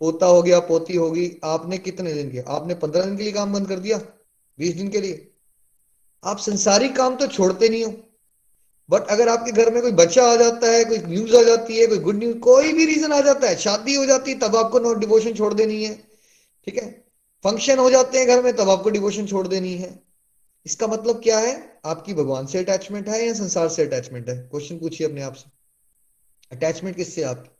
Speaker 1: पोता हो गया, पोती होगी, आपने कितने दिन के आपने पंद्रह दिन के लिए काम बंद कर दिया? बीस दिन के लिए? आप संसारिक काम तो छोड़ते नहीं हो। बट अगर आपके घर में कोई बच्चा आ जाता है, कोई न्यूज़ आ जाती है, कोई गुड न्यूज़ कोई भी रीजन आ जाता है, शादी हो जाती है, तब आपको नो डिवोशन छोड़ देनी है। ठीक है? फ़ंक्शन हो जाते हैं घर में, तब आपको डिवोशन छोड़ देनी है। इसका मतलब क्या है? आपकी भगवान से अटैचमेंट है या संसार से अटैचमेंट है? क्वेश्चन पूछिए अपने आप से। अटैचमेंट किससे आपकी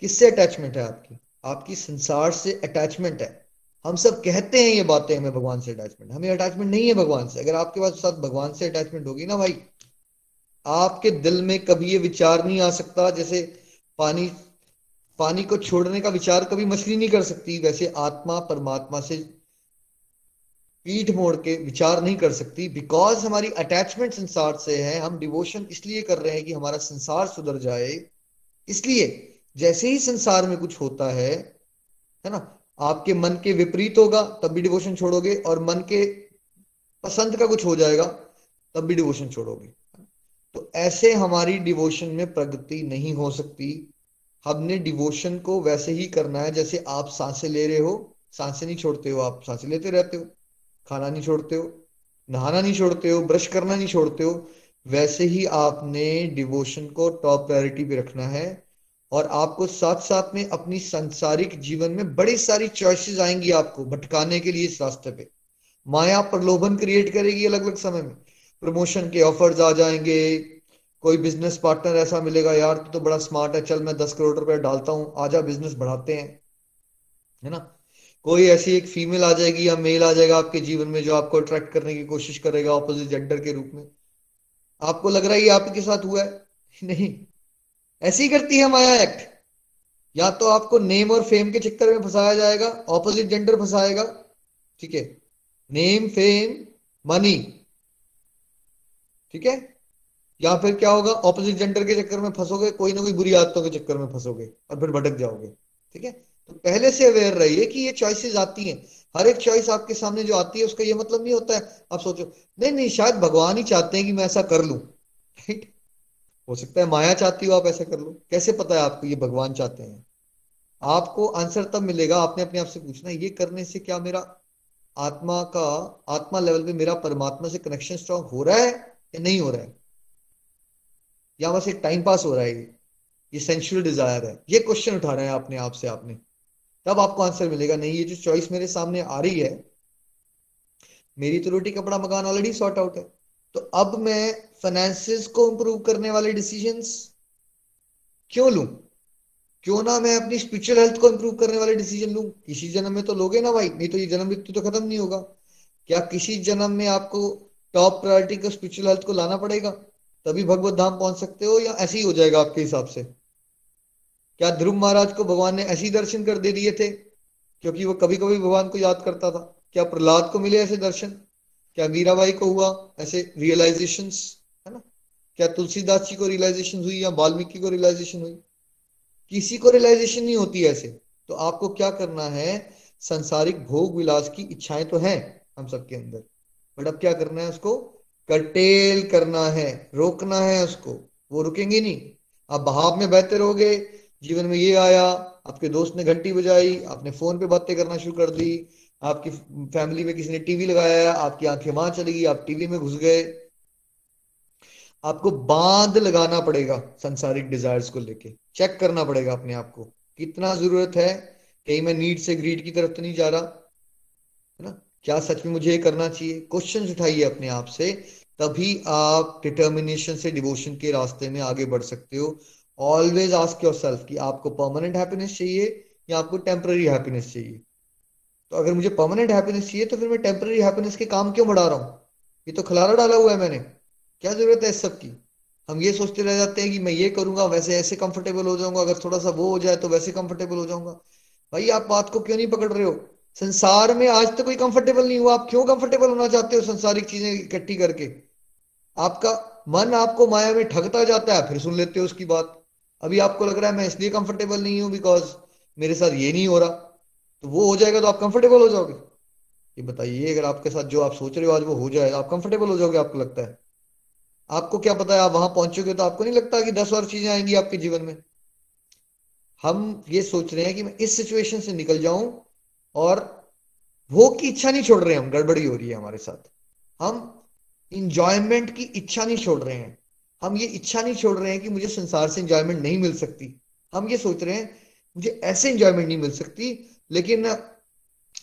Speaker 1: किससे अटैचमेंट है आपकी? आपकी संसार से अटैचमेंट है। हम सब कहते हैं ये बातें, हमें भगवान से अटैचमेंट हमें अटैचमेंट नहीं है भगवान से। अगर आपके पास साथ भगवान से अटैचमेंट होगी ना भाई, आपके दिल में कभी ये विचार नहीं आ सकता, जैसे पानी पानी को छोड़ने का विचार कभी मछली नहीं कर सकती। वैसे आत्मा परमात्मा से पीठ मोड़ के विचार नहीं कर सकती। बिकॉज़ हमारी अटैचमेंट संसार से है, हम डिवोशन इसलिए कर रहे हैं कि हमारा संसार सुधर जाए। इसलिए जैसे ही संसार में कुछ होता है है ना, आपके मन के विपरीत होगा, तब भी डिवोशन छोड़ोगे और मन के पसंद का कुछ हो जाएगा, तब भी डिवोशन छोड़ोगे। तो ऐसे हमारी डिवोशन में प्रगति नहीं हो सकती। हमने डिवोशन को वैसे ही करना है जैसे आप साँसें ले रहे हो। साँसें नहीं छोड़ते हो, आप साँसें लेते रहते हो। खाना नहीं छोड़ते हो, नहाना नहीं छोड़ते हो, ब्रश करना नहीं छोड़ते हो, वैसे ही आपने डिवोशन को टॉप प्रायोरिटी पे रखना है और आपको साथ साथ में अपनी संसारिक जीवन में बड़ी सारी चॉइसेस आएँगी आपको भटकाने के लिए इस रास्ते पे। माया प्रलोभन क्रिएट करेगी अलग अलग समय में। प्रमोशन के ऑफर्स आ जाएँगे, कोई बिज़नेस पार्टनर ऐसा मिलेगा, यार, तू तो बड़ा स्मार्ट है, चल मैं दस करोड़ रुपया डालता हूँ, आजा बिज़नेस बढ़ाते हैं। है ना? कोई ऐसी एक फीमेल आ जाएगी या मेल आ जाएगा आपके जीवन में जो आपको अट्रैक्ट करने की कोशिश करेगा ऑपोजिट जेंडर के रूप में। आपको लग रहा है ये आपके साथ हुआ है? नहीं। ऐसी करती है माया एक्ट या तो आपको नेम और फेम के चक्कर में फंसाया जाएगा ऑपोजिट जेंडर फंसाएगा, ठीक है? नेम फेम मनी ठीक है? या फिर क्या होगा? ऑपोजिट जेंडर के चक्कर में फंसोगे, कोई ना कोई बुरी आदतों के चक्कर में फंसोगे और फिर भटक जाओगे, ठीक है? तो पहले से अवेयर रहिए कि ये चॉइसेस आती हैं। हर एक चॉइस आपके सामने जो आती है, उसका ये मतलब नहीं होता है। आप सोचो, नहीं नहीं, शायद भगवान ही चाहते हैं कि मैं ऐसा कर लू। राइट हो सकता है माया चाहती हो आप ऐसा कर लो। कैसे पता है आपको ये भगवान चाहते हैं? आपको आंसर तब मिलेगा, आपने अपने आप से पूछना ये करने से क्या मेरा आत्मा का, आत्मा लेवल पे मेरा परमात्मा से कनेक्शन स्ट्रॉन्ग हो रहा है या नहीं हो रहा है? या बस एक टाइम पास हो रहा है ये। सेंशुअल डिज़ायर है। ये क्वेश्चन उठा रहे हैं अपने आप से आपने। तब आपको आंसर मिलेगा, नहीं, ये जो चॉइस मेरे सामने आ रही है, मेरी तो रोटी, कपड़ा, मकान ऑलरेडी सॉर्ट आउट है। तो अब मैं फाइनेंसिस को इंप्रूव करने वाले डिसीजंस क्यों लू? क्यों ना मैं अपनी स्पिरिचुअल हेल्थ को इंप्रूव करने वाले डिसीज़न लू? किसी जन्म में तो लोगे ना भाई, नहीं तो ये जन्म मृत्यु तो खत्म नहीं होगा। क्या किसी जन्म में आपको टॉप प्रायोरिटी को स्पिरिचुअल हेल्थ को लाना पड़ेगा? तभी भगवत धाम पहुँच सकते हो या ऐसे ही हो जाएगा आपके हिसाब से? क्या ध्रुव महाराज को भगवान ने ऐसे दर्शन कर दे दिए थे? क्योंकि वो कभी कभी भगवान को याद करता था। क्या प्रहलाद को मिले ऐसे दर्शन? क्या मीराबाई को हुआ ऐसे रियलाइजेशन है ना? क्या तुलसीदास जी को रियलाइजेशन हुई या वाल्मीकि को रियलाइजेशन हुई? किसी को रियलाइजेशन नहीं होती ऐसे। तो आपको क्या करना है? संसारिक भोग विलास की इच्छाएँ तो हैं हम सबके अंदर। बट अब क्या करना है उसको? कटेल करना है, रोकना है उसको। वो रुकेंगे नहीं। आप बहाव में बहते रहोगे जीवन में ये आया, आपके दोस्त ने घंटी बजाई, आपने फ़ोन पे बातें करना शुरू कर दी, आपकी फैमिली में किसी ने टीवी लगाया, आपकी आँखें वहाँ चली गई, आप टीवी में घुस गए। आपको बाँध लगाना पड़ेगा संसारिक डिजायर्स को लेके। चेक करना पड़ेगा अपने आप को। कितना ज़रूरत है? कहीं मैं नीड से ग्रीड की तरफ़ तो नहीं जा रहा, है ना? क्या सच में मुझे ये करना चाहिए? क्वेश्चन उठाइए अपने आप से, तभी आप डिटर्मिनेशन से डिवोशन के रास्ते में आगे बढ़ सकते हो। ऑलवेज आस्क योर सेल्फ कि आपको परमानेंट हैप्पीनेस चाहिए या आपको टेम्पररी हैप्पीनेस चाहिए? तो अगर मुझे परमानेंट हैप्पीनेस चाहिए तो फिर मैं टेम्पररी हैप्पीनेस के काम क्यों बढ़ा रहा हूँ? ये तो खलारा डाला हुआ है मैंने। क्या ज़रूरत है इस सब की? हम ये सोचते रह जाते हैं कि मैं ये करूँगा, वैसे ऐसे कंफर्टेबल हो जाऊँगा। अगर थोड़ा सा वो हो जाए तो वैसे कंफर्टेबल हो जाऊँगा। भाई, आप बात को क्यों नहीं पकड़ रहे हो? संसार में आज तक कोई कंफर्टेबल नहीं हुआ। आप क्यों कंफर्टेबल होना चाहते हो संसारिक चीज़ें इकट्ठी करके? आपका मन आपको माया में ठगता जाता है, फिर सुन लेते हो उसकी बात। अभी आपको लग रहा है मैं इसलिए कंफर्टेबल नहीं हूँ बिकॉज़ मेरे साथ ये नहीं हो रहा। तो वो हो जाएगा तो आप कंफर्टेबल हो जाओगे। ये बताइए, अगर आपके साथ जो आप सोच रहे हो आज वो हो जाए, आप कंफर्टेबल हो जाओगे आपको लगता है? आपको क्या पता है आप वहाँ पहुंचोगे तो आपको नहीं लगता कि दस और चीज़ें आएँगी आपके जीवन में? हम ये सोच रहे हैं कि मैं इस सिचुएशन से निकल जाऊँ और भोग की इच्छा नहीं छोड़ रहे हम, गड़बड़ी हो रही है हमारे साथ। हम इंजॉयमेंट की इच्छा नहीं छोड़ रहे हैं। हम ये इच्छा नहीं छोड़ रहे हैं कि मुझे संसार से इंजॉयमेंट नहीं मिल सकती। हम ये सोच रहे हैं, मुझे ऐसे इंजॉयमेंट नहीं मिल सकती, लेकिन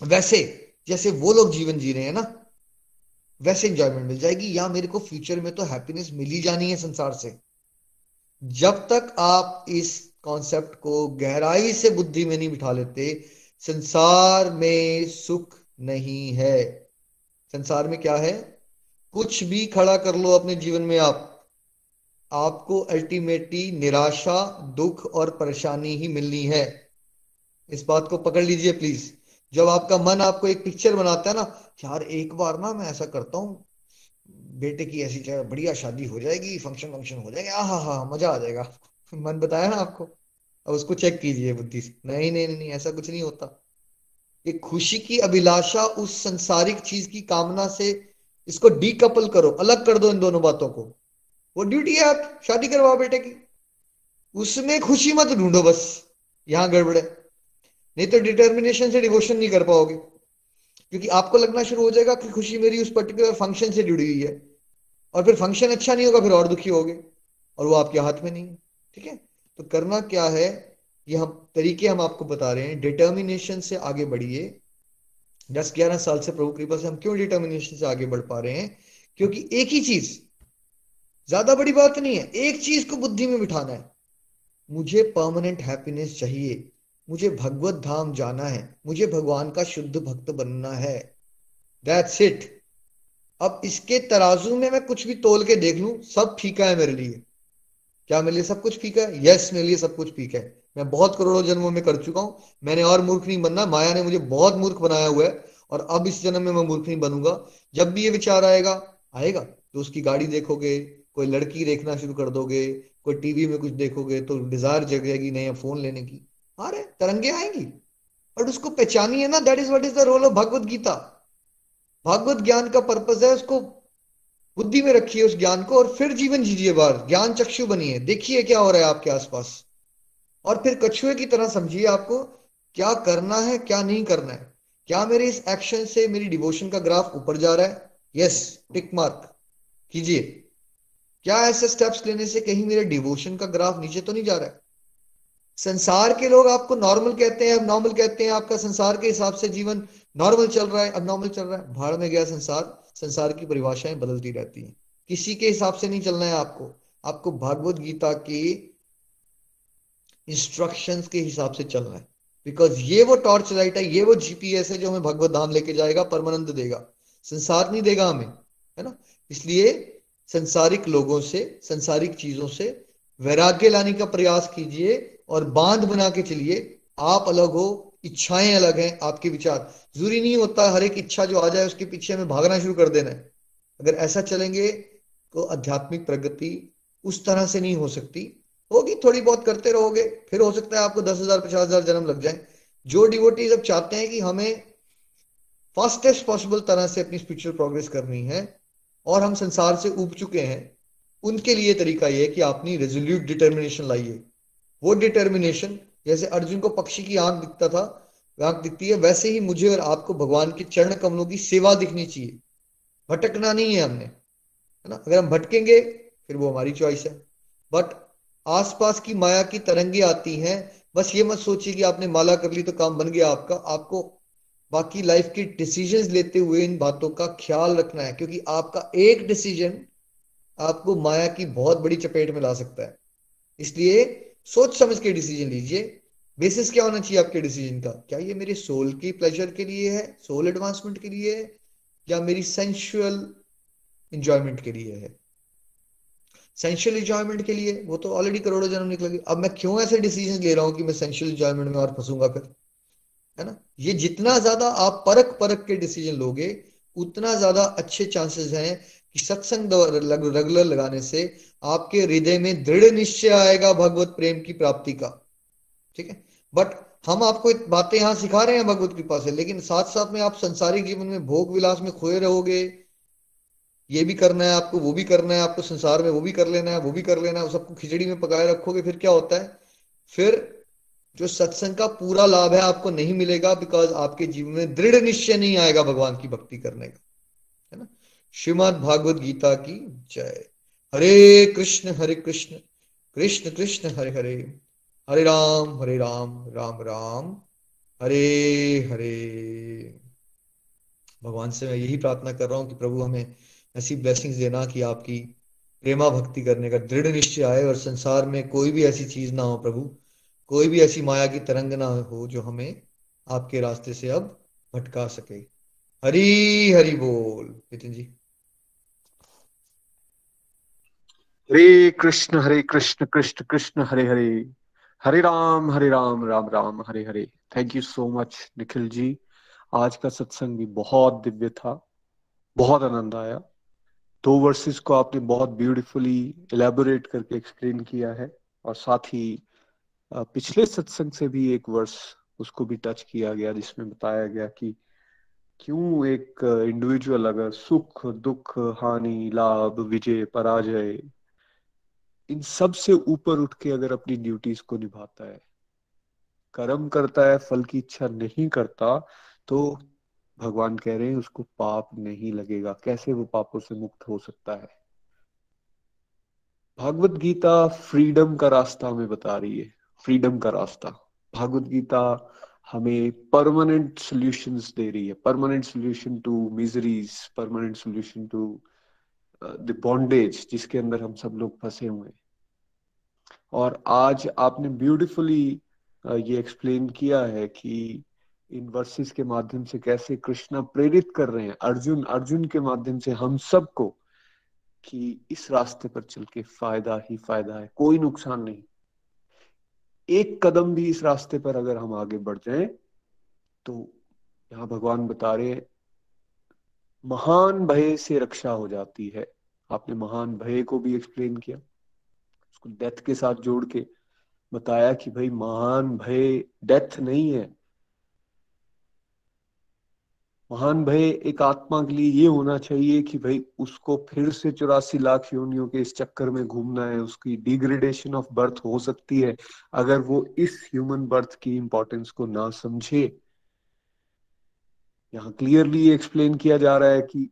Speaker 1: वैसे, जैसे वो लोग जीवन जी रहे हैं ना, वैसे इंजॉयमेंट मिल जाएगी। या मेरे को फ्यूचर में तो हैप्पीनेस मिल ही जानी है संसार से। जब तक आप इस कॉन्सेप्ट को गहराई से बुद्धि में नहीं बिठा लेते, संसार में सुख नहीं है। संसार में क्या है? कुछ भी खड़ा कर लो अपने जीवन में आप। आपको अल्टीमेटली निराशा, दुख और परेशानी ही मिलनी है। इस बात को पकड़ लीजिए प्लीज़ जब आपका मन आपको एक पिक्चर बनाता है ना, यार, एक बार ना मैं ऐसा करता हूँ, बेटे की ऐसी बढ़िया शादी हो जाएगी फ़ंक्शन वंक्शन हो जाएगा हाँ हाँ मज़ा आ जाएगा। मन बताया ना आपको? अब उसको चेक कीजिए बुद्धि से। नहीं नहीं नहीं नहीं ऐसा कुछ नहीं होता। ये खुशी की अभिलाषा उस संसारिक चीज़ की कामना से इसको डीकपल करो, अलग कर दो इन दोनों बातों को। वो ड्यूटी है आप शादी करवाओ बेटे की। उसमें खुशी मत ढूंढो बस, यहाँ गड़बड़े। नहीं तो डिटर्मिनेशन से डिवोशन नहीं कर पाओगे। क्योंकि आपको लगना शुरू हो जाएगा कि खुशी मेरी उस पर्टिकुलर फ़ंक्शन से जुड़ी हुई है। और फिर फ़ंक्शन अच्छा नहीं होगा, फिर और दुखी होगे। और वो आपके हाथ में नहीं है, ठीक है? तो करना क्या है, ये हम, तरीके हम आपको बता रहे हैं। डिटर्मिनेशन से आगे बढ़िए। दस ग्यारह साल से प्रभु कृपा से हम क्यों डिटर्मिनेशन से आगे बढ़ पा रहे हैं? क्योंकि एक ही चीज़ ज़्यादा बड़ी बात नहीं है। एक चीज़ को बुद्धि में बिठाना है। मुझे परमानेंट हैप्पीनेस चाहिए। मुझे भगवत धाम जाना है। मुझे भगवान का शुद्ध भक्त बनना है। दैट्स इट अब इसके तराजू में मैं कुछ भी तोल के देख लू, सब फीका है मेरे लिए। क्या मेरे लिए सब कुछ फीका है? यस मेरे लिए सब कुछ फीका है। मैं बहुत करोड़ों जन्मों में कर चुका हूँ। मैंने और मूर्ख नहीं बनना। माया ने मुझे बहुत मूर्ख बनाया हुआ है। और अब इस जन्म में मैं मूर्ख नहीं बनूँगा। जब भी ये विचार आएगा आएगा। तो उसकी गाड़ी देखोगे कोई लड़की देखना शुरू कर दोगे, कोई टीवी में कुछ देखोगे तो डिज़ायर जगेगी नया फ़ोन लेने की। आ रहे तरंगे आएँगी। बट उसको पहचानिए ना that is what is the role of Bhagavad Gita Bhagavat ज्ञान का पर्पज है उसको बुद्धि में रखिए उस ज्ञान को और फिर जीवन जीजिए बाहर। ज्ञान चक्षु बनिए। देखिए क्या हो रहा है आपके आसपास। और फिर कछुए की तरह समझिए आपको क्या करना है, क्या नहीं करना है। क्या मेरे इस एक्शन से मेरी डिवोशन का ग्राफ ऊपर जा रहा है? यस टिक मार्क कीजिए। क्या ऐसे स्टेप्स लेने से कहीं मेरे डिवोशन का ग्राफ नीचे तो नहीं जा रहा है? संसार के लोग आपको नॉर्मल कहते हैं अब नॉर्मल कहते हैं, आपका संसार के हिसाब से जीवन नॉर्मल चल रहा है अब नॉर्मल चल रहा है। भाड़ में गया संसार संसार की परिभाषाएँ बदलती रहती हैं। किसी के हिसाब से नहीं चलना है आपको। आपको भागवत गीता के इंस्ट्रक्शंस के हिसाब से चलना है। बिकॉज़ ये वो टॉर्च लाइट है, ये वो जीपीएस है जो हमें भगवत धाम लेके जाएगा, परमानंद देगा। संसार नहीं देगा हमें, है ना? इसलिए संसारिक लोगों से, संसारिक चीज़ों से वैराग्य लाने का प्रयास कीजिए और बाँध बना के चलिए। आप अलग हो, इच्छाएँ अलग हैं आपके विचार। ज़रूरी नहीं होता हर एक इच्छा जो आ जाए उसके पीछे हमें भागना शुरू कर देना है। अगर ऐसा चलेंगे तो आध्यात्मिक प्रगति उस तरह से नहीं हो सकती। होगी, थोड़ी बहुत करते रहोगे, फिर हो सकता है आपको दस हज़ार, पचास हज़ार जन्म लग जाए। जो डिवोटीज अब चाहते हैं कि हमें फास्टेस्ट पॉसिबल तरह से अपनी स्पिरिचुअल प्रोग्रेस करनी है और हम संसार से उब चुके हैं, उनके लिए तरीका यह है कि अपनी रेजोल्यूट डिटर्मिनेशन लाइए वो डिटर्मिनेशन जैसे अर्जुन को पक्षी की आँख दिखता था, आँख दिखती है, वैसे ही मुझे और आपको भगवान के चरण कमलों की सेवा दिखनी चाहिए। भटकना नहीं है हमने, है ना? अगर हम भटकेंगे, फिर वो हमारी चॉइस है। बट आसपास की माया की तरंगे आती हैं, बस ये मत सोचिए कि आपने माला कर ली तो काम बन गया आपका। आपको बाकी लाइफ की डिसीजंस लेते हुए इन बातों का ख्याल रखना है, क्योंकि आपका एक डिसीज़न आपको माया की बहुत बड़ी चपेट में ला सकता है। इसलिए सोच समझ के डिसीज़न लीजिए। बेसिस क्या होना चाहिए आपके डिसीज़न का? क्या ये मेरे सोल की प्लेजर के लिए है सोल एडवांसमेंट के लिए है, या मेरी सेंशुअल इंजॉयमेंट के लिए है? सेंशुअल इंजॉयमेंट के लिए, वो तो ऑलरेडी करोड़ों जन्म निकलेगी अब मैं क्यों ऐसे डिसीज़न ले रहा हूँ कि मैं सेंशुअल इंजॉयमेंट में और फंसूँगा फिर? है ना? ये जितना ज़्यादा आप परख परख के डिसीज़न लोगे, उतना ज़्यादा अच्छे चांसेस हैं कि सत्संग रेगुलर लगाने से आपके हृदय में दृढ़ निश्चय आएगा भगवत प्रेम की प्राप्ति का। ठीक है? बट हम आपको बातें यहाँ सिखा रहे हैं भगवत कृपा से, लेकिन साथ साथ में आप संसारिक जीवन में भोग विलास में खोए रहोगे। ये भी करना है आपको, वो भी करना है आपको, संसार में वो भी कर लेना है, वो भी कर लेना है सबको खिचड़ी में पकाए रखोगे, फिर क्या होता है? फिर जो सत्संग का पूरा लाभ है आपको नहीं मिलेगा बिकॉज़ आपके जीवन में दृढ़ निश्चय नहीं आएगा भगवान की भक्ति करने का। है ना? श्रीमद भागवत गीता की जय। हरे कृष्ण हरे कृष्ण। कृष्ण कृष्ण, हरे हरे। हरे राम हरे राम राम राम। हरे हरे। भगवान से मैं यही प्रार्थना कर रहा हूँ कि प्रभु हमें ऐसी ब्लेसिंग्स देना कि आपकी प्रेमा भक्ति करने का दृढ़ निश्चय आए और संसार में कोई भी ऐसी चीज़ ना हो प्रभु। कोई भी ऐसी माया की तरंग ना हो जो हमें आपके रास्ते से अब भटका सके। हरी हरी बोल, Nitin ji.
Speaker 4: Hare Krishna Hare Krishna Krishna Krishna, Hare Hare. Hare Ram Hare Ram Ram Ram, Hare Hare. Thank you so much Nikhil ji. आज का सत्संग भी बहुत दिव्य था, बहुत आनंद आया। दो वर्सेस को आपने बहुत ब्यूटीफुली इलेबोरेट करके एक्सप्लेन किया है, और साथ ही पिछले सत्संग से भी एक वर्ष उसको भी टच किया गया, जिसमें बताया गया कि क्यों एक इंडिविजुअल अगर सुख, दुख, हानि, लाभ, विजय, पराजय, इन सबसे ऊपर उठ के अगर अपनी ड्यूटीज़ को निभाता है, कर्म करता है, फल की इच्छा नहीं करता तो भगवान कह रहे हैं उसको पाप नहीं लगेगा। कैसे वो पापों से मुक्त हो सकता है? भागवत गीता फ्रीडम का रास्ता हमें बता रही है। फ्रीडम का रास्ता। भागवत गीता हमें परमानेंट सॉल्यूशंस दे रही है। Permanent solution to miseries permanent solution to the bondage जिसके अंदर हम सब लोग फंसे हुए हैं। और आज आपने ब्यूटिफुली ये एक्सप्लेन किया है कि इन वर्सेस के माध्यम से कैसे कृष्णा प्रेरित कर रहे हैं। अर्जुन अर्जुन के माध्यम से हम सबको कि इस रास्ते पर चल के फ़ायदा ही फ़ायदा है, कोई नुकसान नहीं। एक कदम भी इस रास्ते पर अगर हम आगे बढ़ जाएँ तो यहाँ भगवान बता रहे महान भय से रक्षा हो जाती है। आपने महान भय को भी एक्सप्लेन किया। उसको डेथ के साथ जोड़ के बताया कि भाई, महान भय डेथ नहीं है। महान भय एक आत्मा के लिए ये होना चाहिए कि भाई उसको फिर से चौरासी लाख योनियों के इस चक्कर में घूमना है, उसकी डिग्रेडेशन ऑफ़ बर्थ हो सकती है, अगर वो इस ह्यूमन बर्थ की इंपॉर्टेंस को ना समझे। यहाँ क्लियरली एक्सप्लेन किया जा रहा है कि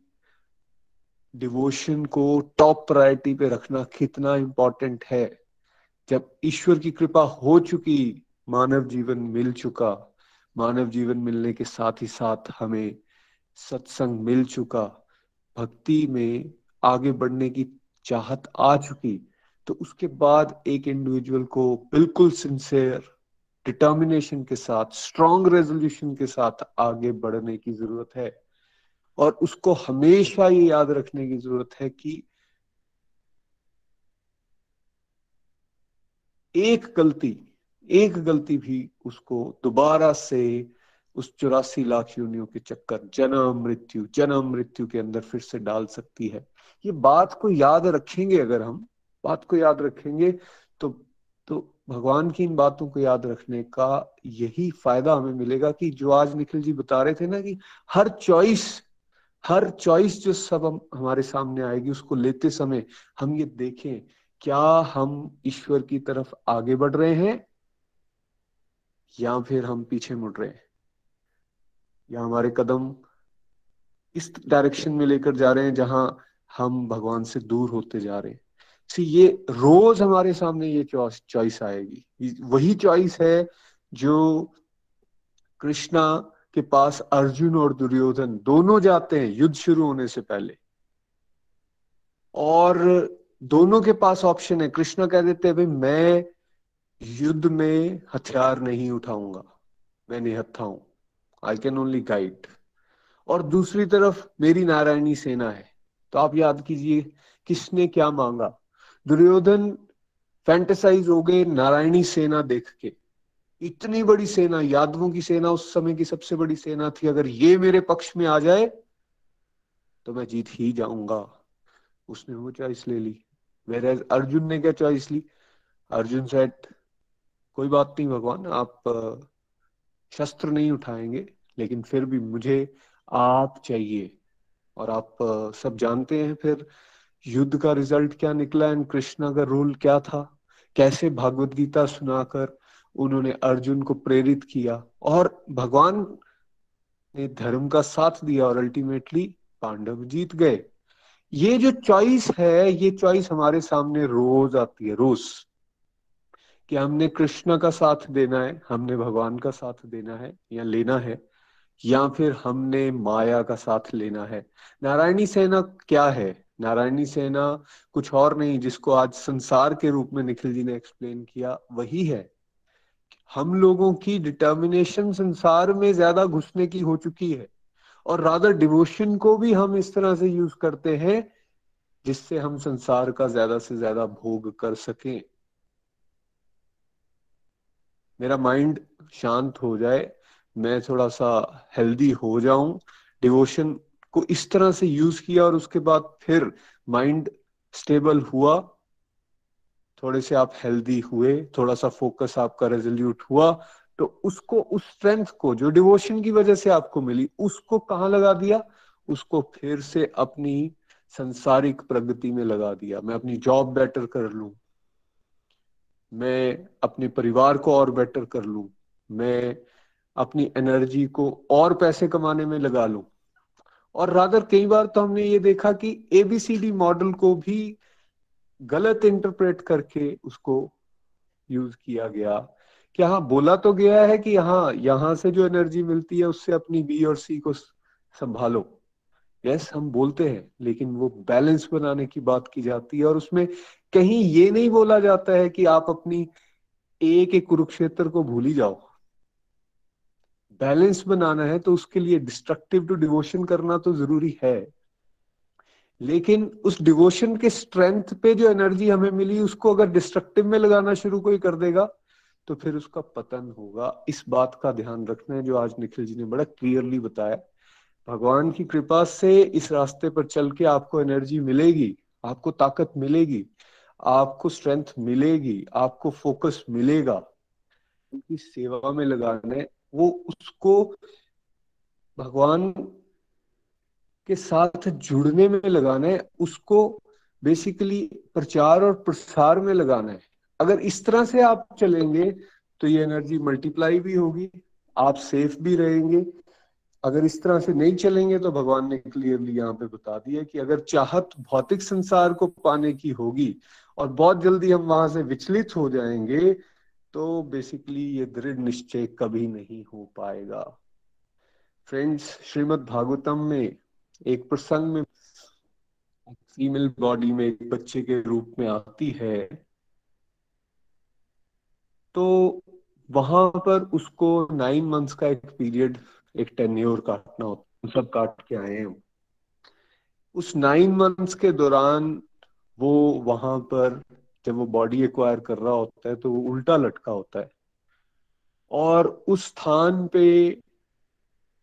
Speaker 4: डिवोशन को टॉप प्रायोरिटी पे रखना कितना इंपॉर्टेंट है। जब ईश्वर की कृपा हो चुकी, मानव जीवन मिल चुका, मानव जीवन मिलने के साथ ही साथ हमें सत्संग मिल चुका, भक्ति में आगे बढ़ने की चाहत आ चुकी तो उसके बाद एक इंडिविजुअल को बिल्कुल सिंसियर डिटर्मिनेशन के साथ स्ट्रॉन्ग रेजोल्यूशन के साथ आगे बढ़ने की ज़रूरत है। और उसको हमेशा ये याद रखने की ज़रूरत है कि एक गलती एक गलती भी उसको दोबारा से उस चौरासी लाख योनियों के चक्कर, जन्म, मृत्यु जन्म, मृत्यु के अंदर फिर से डाल सकती है। ये बात को याद रखेंगे अगर हम, बात को याद रखेंगे तो तो भगवान की इन बातों को याद रखने का यही फ़ायदा हमें मिलेगा कि जो आज निखिल जी बता रहे थे ना कि हर चॉइस हर चॉइस जो सब हम, हमारे सामने आएगी, उसको लेते समय हम ये देखें, क्या हम ईश्वर की तरफ़ आगे बढ़ रहे हैं या फिर हम पीछे मुड़ रहे हैं? या हमारे कदम इस डायरेक्शन में लेकर जा रहे हैं जहाँ हम भगवान से दूर होते जा रहे हैं। ये रोज हमारे सामने ये चॉइस आएगी। वही चॉइस है जो कृष्णा के पास अर्जुन और दुर्योधन दोनों जाते हैं युद्ध शुरू होने से पहले। और दोनों के पास ऑप्शन है। कृष्णा कह देते हैं, भाई, मैं युद्ध में हथियार नहीं उठाऊँगा। मैं निहत्था हूँ। आई कैन ओनली गाइड और दूसरी तरफ़ मेरी नारायणी सेना है। तो आप याद कीजिए, किसने क्या मांगा? दुर्योधन फैंटेसाइज हो गए नारायणी सेना देख के। इतनी बड़ी सेना, यादवों की सेना, उस समय की सबसे बड़ी सेना थी। अगर ये मेरे पक्ष में आ जाए तो मैं जीत ही जाऊँगा। उसने वो चॉइस ले ली। मेरे अर्जुन ने क्या चॉइस ली? अर्जुन सेट कोई बात नहीं भगवान, आप शस्त्र नहीं उठाएँगे, लेकिन फिर भी मुझे आप चाहिए। और आप सब जानते हैं फिर युद्ध का रिज़ल्ट क्या निकला एंड कृष्णा का रोल क्या था? कैसे भागवत गीता सुनाकर उन्होंने अर्जुन को प्रेरित किया? और भगवान ने धर्म का साथ दिया और अल्टीमेटली पांडव जीत गए। ये जो चॉइस है, ये चॉइस हमारे सामने रोज आती है, रोज। कि हमने कृष्ण का साथ देना है, हमने भगवान का साथ देना है या लेना है, या फिर हमने माया का साथ लेना है। नारायणी सेना क्या है? नारायणी सेना कुछ और नहीं, जिसको आज संसार के रूप में निखिल जी ने एक्सप्लेन किया, वही है। हम लोगों की डिटर्मिनेशन संसार में ज़्यादा घुसने की हो चुकी है और रादर डिवोशन को भी हम इस तरह से यूज़ करते हैं, जिससे हम संसार का ज़्यादा से ज़्यादा भोग कर सकें। मेरा माइंड शांत हो जाए, मैं थोड़ा सा हेल्दी हो जाऊँ डिवोशन को इस तरह से यूज़ किया और उसके बाद फिर माइंड स्टेबल हुआ, थोड़े से आप हेल्दी हुए थोड़ा सा फोकस आपका रेजोल्यूट हुआ तो उसको, उस स्ट्रेंथ को, जो डिवोशन की वजह से आपको मिली, उसको कहाँ लगा दिया? उसको फिर से अपनी संसारिक प्रगति में लगा दिया। मैं अपनी जॉब बेटर कर लू मैं अपने परिवार को और बेटर कर लू। मैं अपनी एनर्जी को और पैसे कमाने में लगा लू। और रादर कई बार तो हमने ये देखा कि एबीसीडी मॉडल को भी गलत इंटरप्रेट करके उसको यूज़ किया गया। कि हाँ बोला तो गया है कि हाँ यहाँ से जो एनर्जी मिलती है, उससे अपनी बी और सी को संभालो। यस हम बोलते हैं, लेकिन वो बैलेंस बनाने की बात की जाती है और उसमें कहीं ये नहीं बोला जाता है कि आप अपनी एक एक कुरुक्षेत्र को भूल ही जाओ। बैलेंस बनाना है तो उसके लिए डिस्ट्रक्टिव टू डिवोशन करना तो ज़रूरी है। लेकिन उस डिवोशन के स्ट्रेंथ पे जो एनर्जी हमें मिली, उसको अगर डिस्ट्रक्टिव में लगाना शुरू कोई कर देगा तो फिर उसका पतन होगा। इस बात का ध्यान रखना है जो आज निखिल जी ने बड़ा क्लियरली बताया। भगवान की कृपा से इस रास्ते पर चल के आपको एनर्जी मिलेगी, आपको ताकत मिलेगी, आपको स्ट्रेंथ मिलेगी, आपको फोकस मिलेगा। उनकी सेवा में लगाने, वो उसको भगवान के साथ जुड़ने में लगाना है उसको बेसिकली प्रचार और प्रसार में लगाना। है अगर इस तरह से आप चलेंगे तो ये एनर्जी मल्टीप्लाई भी होगी, आप सेफ़ भी रहेंगे अगर इस तरह से नहीं चलेंगे तो भगवान ने क्लियरली यहाँ पे बता दिया कि अगर चाहत भौतिक संसार को पाने की होगी और बहुत जल्दी हम वहाँ से विचलित हो जाएँगे तो बेसिकली ये दृढ़ निश्चय कभी नहीं हो पाएगा। फ्रेंड्स श्रीमद भागवतम में एक प्रसंग में फीमेल बॉडी में एक बच्चे के रूप में आती है। तो वहाँ पर उसको नाइन मंथ्स का एक पीरियड एक टेन्योर काटना होता सब काट के आए हैं। उस नाइन मंथ्स के दौरान वो वहाँ पर जब वो बॉडी एक्वायर कर रहा होता है तो वो उल्टा लटका होता है। और उस स्थान पे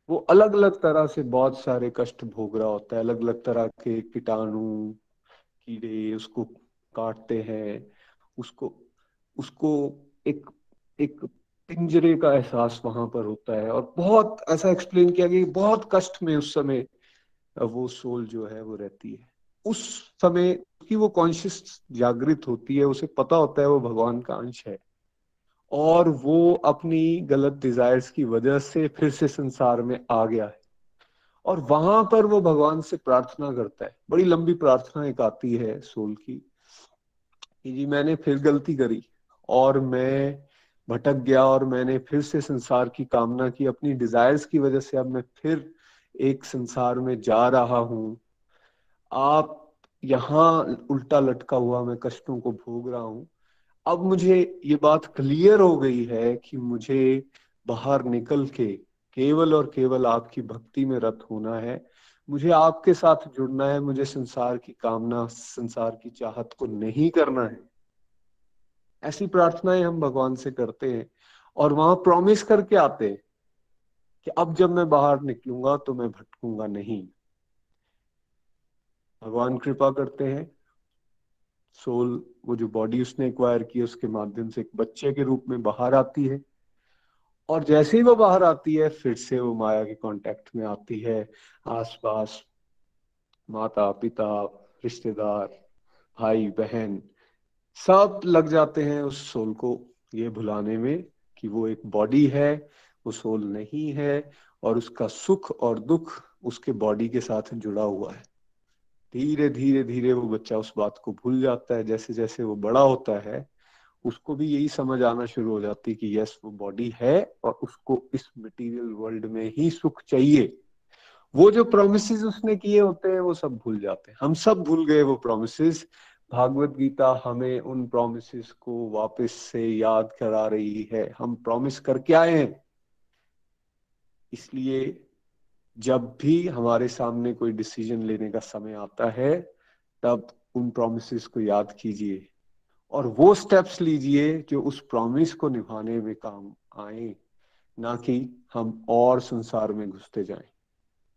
Speaker 4: वो अलग अलग तरह से बहुत सारे कष्ट भोग रहा होता है। अलग अलग तरह के कीटाणु, कीड़े उसको काटते हैं। उसको उसको एक एक पिंजरे का एहसास वहाँ पर होता है। और बहुत ऐसा एक्सप्लेन किया गया कि बहुत कष्ट में उस समय, वो सोल जो है, वो रहती है। उस समय की वो कॉन्शियस जागृत होती है, उसे पता होता है वो भगवान का अंश है। और वो अपनी गलत डिजायर्स की वजह से फिर से संसार में आ गया है। और वहाँ पर वो भगवान से प्रार्थना करता है। बड़ी लंबी प्रार्थना एक आती है सोल की, कि जी मैंने फिर गलती करी और मैं भटक गया और मैंने फिर से संसार की कामना की। अपनी डिजायर्स की वजह से अब मैं फिर एक संसार में जा रहा हूँ। आप यहाँ उल्टा लटका हुआ मैं कष्टों को भोग रहा हूँ। अब मुझे ये बात क्लियर हो गई है कि मुझे बाहर निकल के केवल और केवल आपकी भक्ति में रत होना है। मुझे आपके साथ जुड़ना है, मुझे संसार की कामना, संसार की चाहत को नहीं करना है। ऐसी प्रार्थनाएँ हम भगवान से करते हैं और वहाँ प्रॉमिस करके आते हैं कि अब जब मैं बाहर निकलूँगा तो मैं भटकूँगा नहीं। भगवान कृपा करते हैं। सोल, वो जो बॉडी उसने एक्वायर की उसके माध्यम से एक बच्चे के रूप में बाहर आती है। और जैसे ही वो बाहर आती है, फिर से वो माया के कांटेक्ट में आती है। आसपास माता पिता रिश्तेदार भाई बहन सब लग जाते हैं उस सोल को ये भुलाने में कि वो एक बॉडी है, वो सोल नहीं है और उसका सुख और दुख उसके बॉडी के साथ जुड़ा हुआ है। धीरे धीरे धीरे वो बच्चा उस बात को भूल जाता है जैसे जैसे वो बड़ा होता है, उसको भी यही समझ आना शुरू हो जाती है कि यस वो बॉडी है और उसको इस मटेरियल वर्ल्ड में ही सुख चाहिए। वो जो प्रोमिस उसने किए होते हैं, वो सब भूल जाते हैं। हम सब भूल गए वो प्रोमिस भागवत गीता हमें उन प्रोमिस को वापस से याद करा रही है। हम प्रॉमिस करके आए हैं। इसलिए जब भी हमारे सामने कोई डिसीज़न लेने का समय आता है, तब उन प्रोमिस को याद कीजिए और वो स्टेप्स लीजिए जो उस प्रॉमिस को निभाने में काम आए, ना कि हम और संसार में घुसते जाएँ।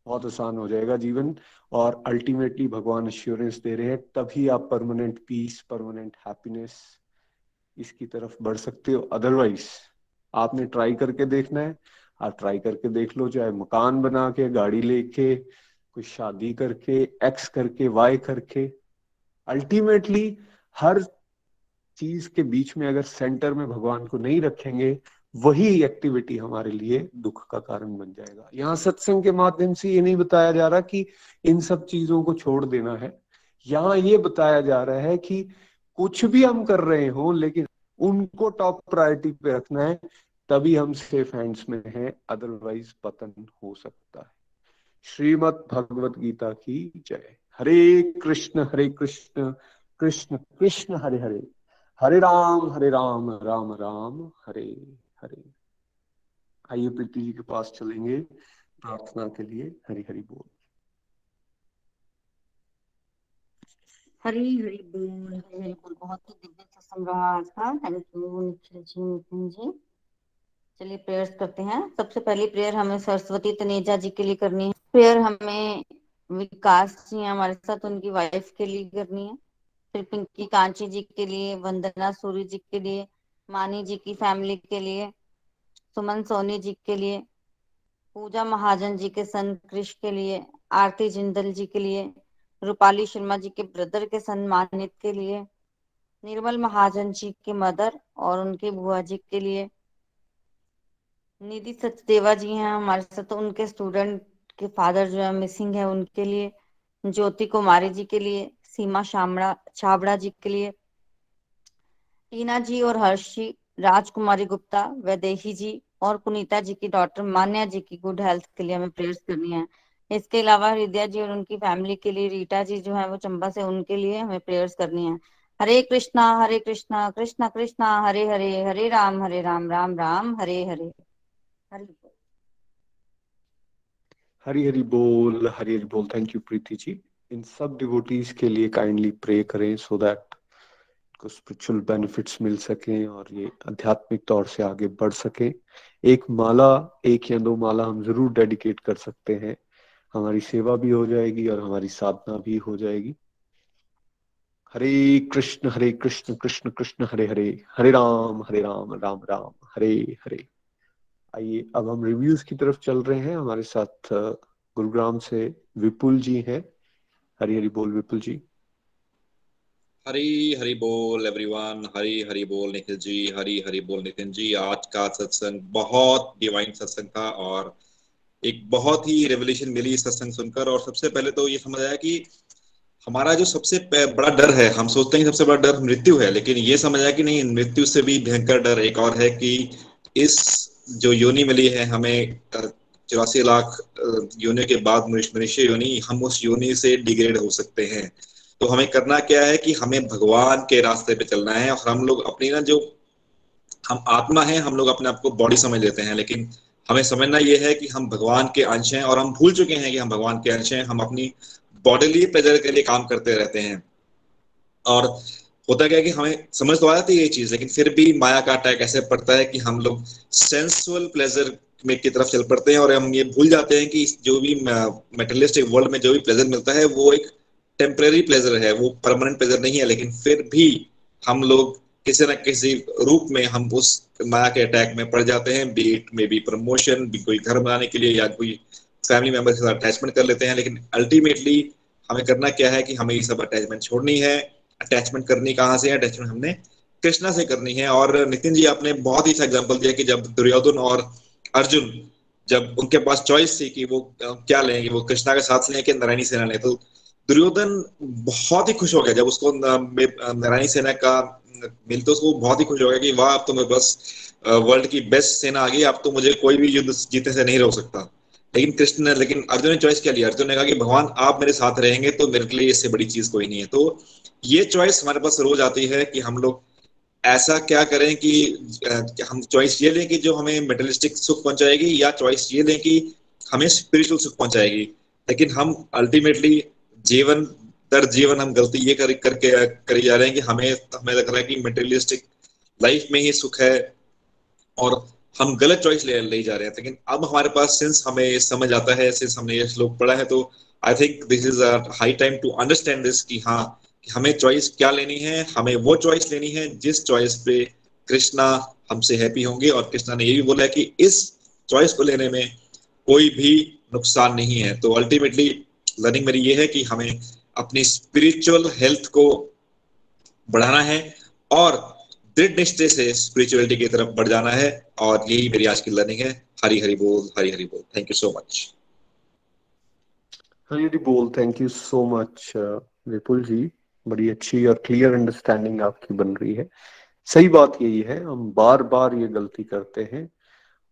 Speaker 4: बहुत आसान हो जाएगा जीवन, और अल्टीमेटली भगवान अश्योरेंस दे रहे हैं, तभी आप परमानेंट पीस परमानेंट हैप्पीनेस इसकी तरफ़ बढ़ सकते हो। अदरवाइज़ आपने ट्राई करके देखना है। आप ट्राई करके देख लो, चाहे मकान बना के, गाड़ी लेके, कोई शादी करके एक्स करके वाई करके। अल्टीमेटली हर चीज़ के बीच में अगर सेंटर में भगवान को नहीं रखेंगे वही एक्टिविटी हमारे लिए दुख का कारण बन जाएगा। यहाँ सत्संग के माध्यम से ये नहीं बताया जा रहा कि इन सब चीज़ों को छोड़ देना है। यहाँ ये बताया जा रहा है कि कुछ भी हम कर रहे हो, लेकिन उनको टॉप प्रायोरिटी पे रखना है, तभी हम सेफ़ हैंड्स में हैं अदरवाइज़ पतन हो सकता है। श्रीमद भगवत गीता की जय। हरे कृष्ण हरे कृष्ण कृष्ण कृष्ण, हरे हरे। हरे राम हरे राम राम राम, हरे। हरे। आइए प्रीति जी के पास चलेंगे प्रार्थना के लिए। हरि हरि बोल।
Speaker 2: हरी हरी बोल। हरी हरी बोल। बहुत ही दिव्य सत्संग रहा आज का। Thank you Nikhil ji, Nitin ji. चलिए प्रेयर्स करते हैं। सबसे पहली प्रेयर हमें सरस्वती तनेजा जी के लिए करनी है। प्रेयर हमें विकास जी हमारे साथ। उनकी वाइफ के लिए करनी है। फिर पिंकी कांची जी के लिए, वंदना सूर्य जी के लिए। मानी जी की फैमिली के लिए, सुमन सोनी जी के लिए, पूजा महाजन जी के सन कृष के लिए, आरती जिंदल जी के लिए, रूपाली शर्मा जी के ब्रदर के सम्मानित के लिए, निर्मल महाजन जी के मदर और उनके बुआ जी के लिए। निधि सचदेवा जी हैं हमारे साथ तो उनके स्टूडेंट के फादर जो है मिसिंग है उनके लिए, ज्योति कुमारी जी के लिए, सीमा शामड़ा, छाबड़ा जी के लिए टीना जी और हर्ष जी राजकुमारी गुप्ता, वैदेही जी और पुनीता जी की डॉटर मान्या जी की गुड हेल्थ के लिए हमें प्रेयर्स करनी है। इसके अलावा हृदय जी और उनकी फैमिली के लिए रीटा जी जो है वो चंबा से उनके लिए हमें प्रेयर्स करनी है। हरे कृष्णा हरे कृष्णा कृष्णा कृष्णा, हरे हरे हरे राम हरे राम राम राम, हरे हरे। हरे
Speaker 4: हरी हरी बोल, हरी हरी बोल। थैंक यू प्रीति जी। इन सब डिवोटीज के लिए काइंडली प्रे करें सो दैट को स्पिरिचुअल बेनिफिट्स मिल सके और ये आध्यात्मिक तौर से आगे बढ़ सके। एक माला, एक या दो माला हम ज़रूर डेडिकेट कर सकते हैं। हमारी सेवा भी हो जाएगी और हमारी साधना भी हो जाएगी। हरे कृष्ण हरे कृष्ण कृष्ण कृष्ण, हरे हरे हरे राम हरे राम राम राम, हरे हरे। आइए, अब हम रिव्यूज़ की तरफ़ चल रहे हैं। हमारे साथ, गुरुग्राम से विपुल जी हैं। हरी हरी बोल विपुल जी।
Speaker 5: हरी हरी बोल एवरीवन हरी हरी बोल, निखिल जी. हरी हरी बोल, नितिन जी. आज का सत्संग बहुत डिवाइन सत्संग था और एक बहुत ही रेवल्यूशन मिली सत्संग सुनकर। और सबसे पहले तो ये समझ आया कि हमारा जो सबसे बड़ा डर है, हम सोचते हैं सबसे बड़ा डर मृत्यु है, लेकिन ये समझ आया कि नहीं, मृत्यु से भी भयंकर डर एक और है कि इस जो योनि मिली है हमें चौरासी लाख योनि के बाद मनुष्य योनि, हम उस योनि से डिग्रेड हो सकते हैं। तो हमें करना क्या है कि हमें भगवान के रास्ते पे चलना है और हम लोग अपनी ना जो, हम आत्मा है, हम लोग अपने आप को बॉडी समझ लेते हैं, लेकिन हमें समझना यह है कि हम भगवान के अंश हैं और हम भूल चुके हैं कि हम भगवान के अंश हैं, हम अपनी बॉडीली प्लेजर के लिए काम करते रहते हैं। और होता क्या है कि हमें समझ तो आ जाती है ये चीज़, लेकिन फिर भी माया का अटैक ऐसे पड़ता है कि हम लोग सेंसुअल प्लेजर में की तरफ़ चल पड़ते हैं और हम ये भूल जाते हैं कि जो भी मेटलिस्टिक वर्ल्ड में जो भी प्लेजर मिलता है, वो एक टेम्परेरी प्लेजर है, वो परमानेंट प्लेजर नहीं है, लेकिन फिर भी हम लोग किसी न किसी रूप में हम उस माया के अटैक में पड़ जाते हैं बीट में भी प्रमोशन भी कोई घर बनाने के लिए या कोई फैमिली मेंबर के साथ अटैचमेंट कर लेते हैं, लेकिन अल्टीमेटली हमें करना क्या है कि हमें ये सब अटैचमेंट छोड़नी है। अटैचमेंट करनी कहाँ से है? अटैचमेंट हमने कृष्णा से करनी है। और नितिन जी, आपने बहुत ही अच्छा एग्ज़ाम्पल दिया कि जब दुर्योधन और अर्जुन, जब उनके पास चॉइस थी कि वो क्या लेंगे वो कृष्णा के साथ लें कि नारायणी सेना लें तो दुर्योधन बहुत ही खुश हो गया। जब उसको नारायणी सेना का मिल तो उसको बहुत ही खुश हो गया कि वाह, अब तो मैं बस वर्ल्ड की बेस्ट सेना आ गई, अब तो मुझे कोई भी युद्ध जीतने से नहीं रोक सकता। लेकिन कृष्ण ने, लेकिन अर्जुन ने चॉइस क्या लिया? अर्जुन ने कहा कि भगवान, आप मेरे साथ रहेंगे तो मेरे लिए इससे बड़ी चीज़ कोई नहीं है। तो ये चॉइस हमारे पास रोज आती है कि हम लोग ऐसा क्या करें कि हम चॉइस ये लें कि जो हमें मेटलिस्टिक सुख पहुंचाएगी या चॉइस ये लें कि हमें स्पिरिचुअल सुख पहुंचाएगी। लेकिन हम अल्टीमेटली जीवन, दर जीवन हम गलती ये कर, करके, करी जा रहे हैं कि हमें हमें लग रहा है कि मेटेरियलिस्टिक लाइफ में ही सुख है और हम गलत चॉइस ले ले जा रहे हैं। लेकिन अब हमारे पास सिंस हमें समझ आता है सिंस हमने ये श्लोक पढ़ा है तो I think this is high time to understand this कि हाँ कि हमें चॉइस क्या लेनी है? हमें वो चॉइस लेनी है जिस चॉइस पे कृष्णा हमसे हैप्पी होंगे और कृष्णा ने ये भी बोला है कि इस चॉइस को लेने में कोई भी नुकसान नहीं है। तो अल्टीमेटली लर्निंग मेरी ये है कि हमें अपनी स्पिरिचुअल हेल्थ को बढ़ाना है और दृढ़ निश्चय से स्पिरिचुअलिटी की तरफ़ बढ़ जाना है और यही मेरी आज की लर्निंग है। हरी हरी बोल, हरी हरी बोल। Thank you so much
Speaker 4: Hari Hari बोल। Thank you so much Vipul ji. बड़ी अच्छी और क्लियर अंडरस्टैंडिंग आपकी बन रही है। सही बात यही है, हम बार बार ये गलती करते हैं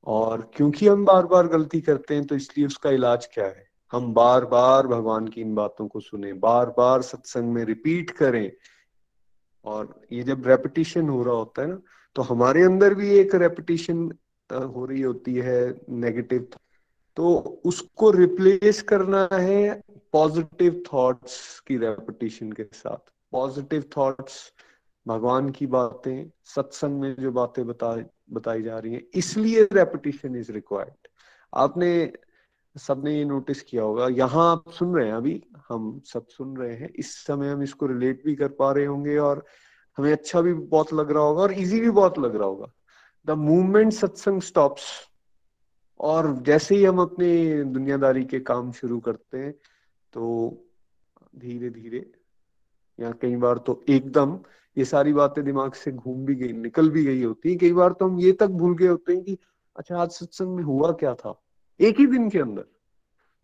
Speaker 4: और क्योंकि हम बार बार गलती करते हैं तो इसलिए उसका इलाज क्या है? हम बार बार भगवान की इन बातों को सुने, बार बार सत्संग में रिपीट करें। और ये जब रेपिटेशन हो रहा होता है ना तो हमारे अंदर भी एक रेपिटेशन हो रही होती है नेगेटिव तो उसको रिप्लेस करना है पॉजिटिव थॉट्स की रेपिटेशन के साथ। पॉजिटिव थॉट्स भगवान की बातें, सत्संग में जो बातें बता बताई जा रही हैं, इसलिए रेपिटेशन इज़ रिक्वायर्ड आपने सबने ये नोटिस किया होगा। यहाँ आप सुन रहे हैं अभी, हम सब सुन रहे हैं। इस समय हम इसको रिलेट भी कर पा रहे होंगे और हमें अच्छा भी बहुत लग रहा होगा और इजी भी बहुत लग रहा होगा। द मूवमेंट सत्संग स्टॉप्स और जैसे ही हम अपने दुनियादारी के काम शुरू करते हैं तो धीरे धीरे या कई बार तो एकदम ये सारी बातें दिमाग से घूम भी गई, निकल भी गई होती है। कई बार तो हम ये तक भूल गए होते हैं कि अच्छा आज सत्संग में हुआ क्या था? एक ही दिन के अंदर।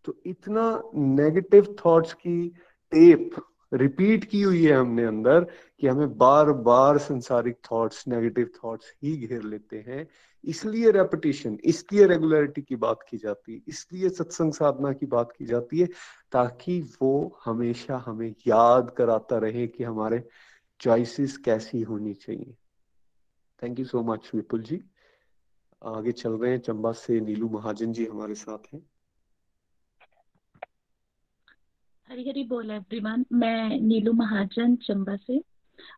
Speaker 4: तो इतना नेगेटिव थॉट्स की टेप रिपीट की हुई है हमने अंदर कि हमें बार बार संसारिक थॉट्स नेगेटिव थॉट्स ही घेर लेते हैं। इसलिए रेपिटेशन इसलिए रेगुलरिटी की बात की जाती है, इसलिए सत्संग साधना की बात की जाती है, ताकि वो हमेशा हमें याद कराता रहे कि हमारे चॉइसेस कैसी होनी चाहिए। Thank you so much Vipul ji आगे चल रहे हैं चंबा से नीलू महाजन जी हमारे साथ हैं।
Speaker 6: हरी हरी बोल एवरीवन मैं नीलू महाजन चंबा से।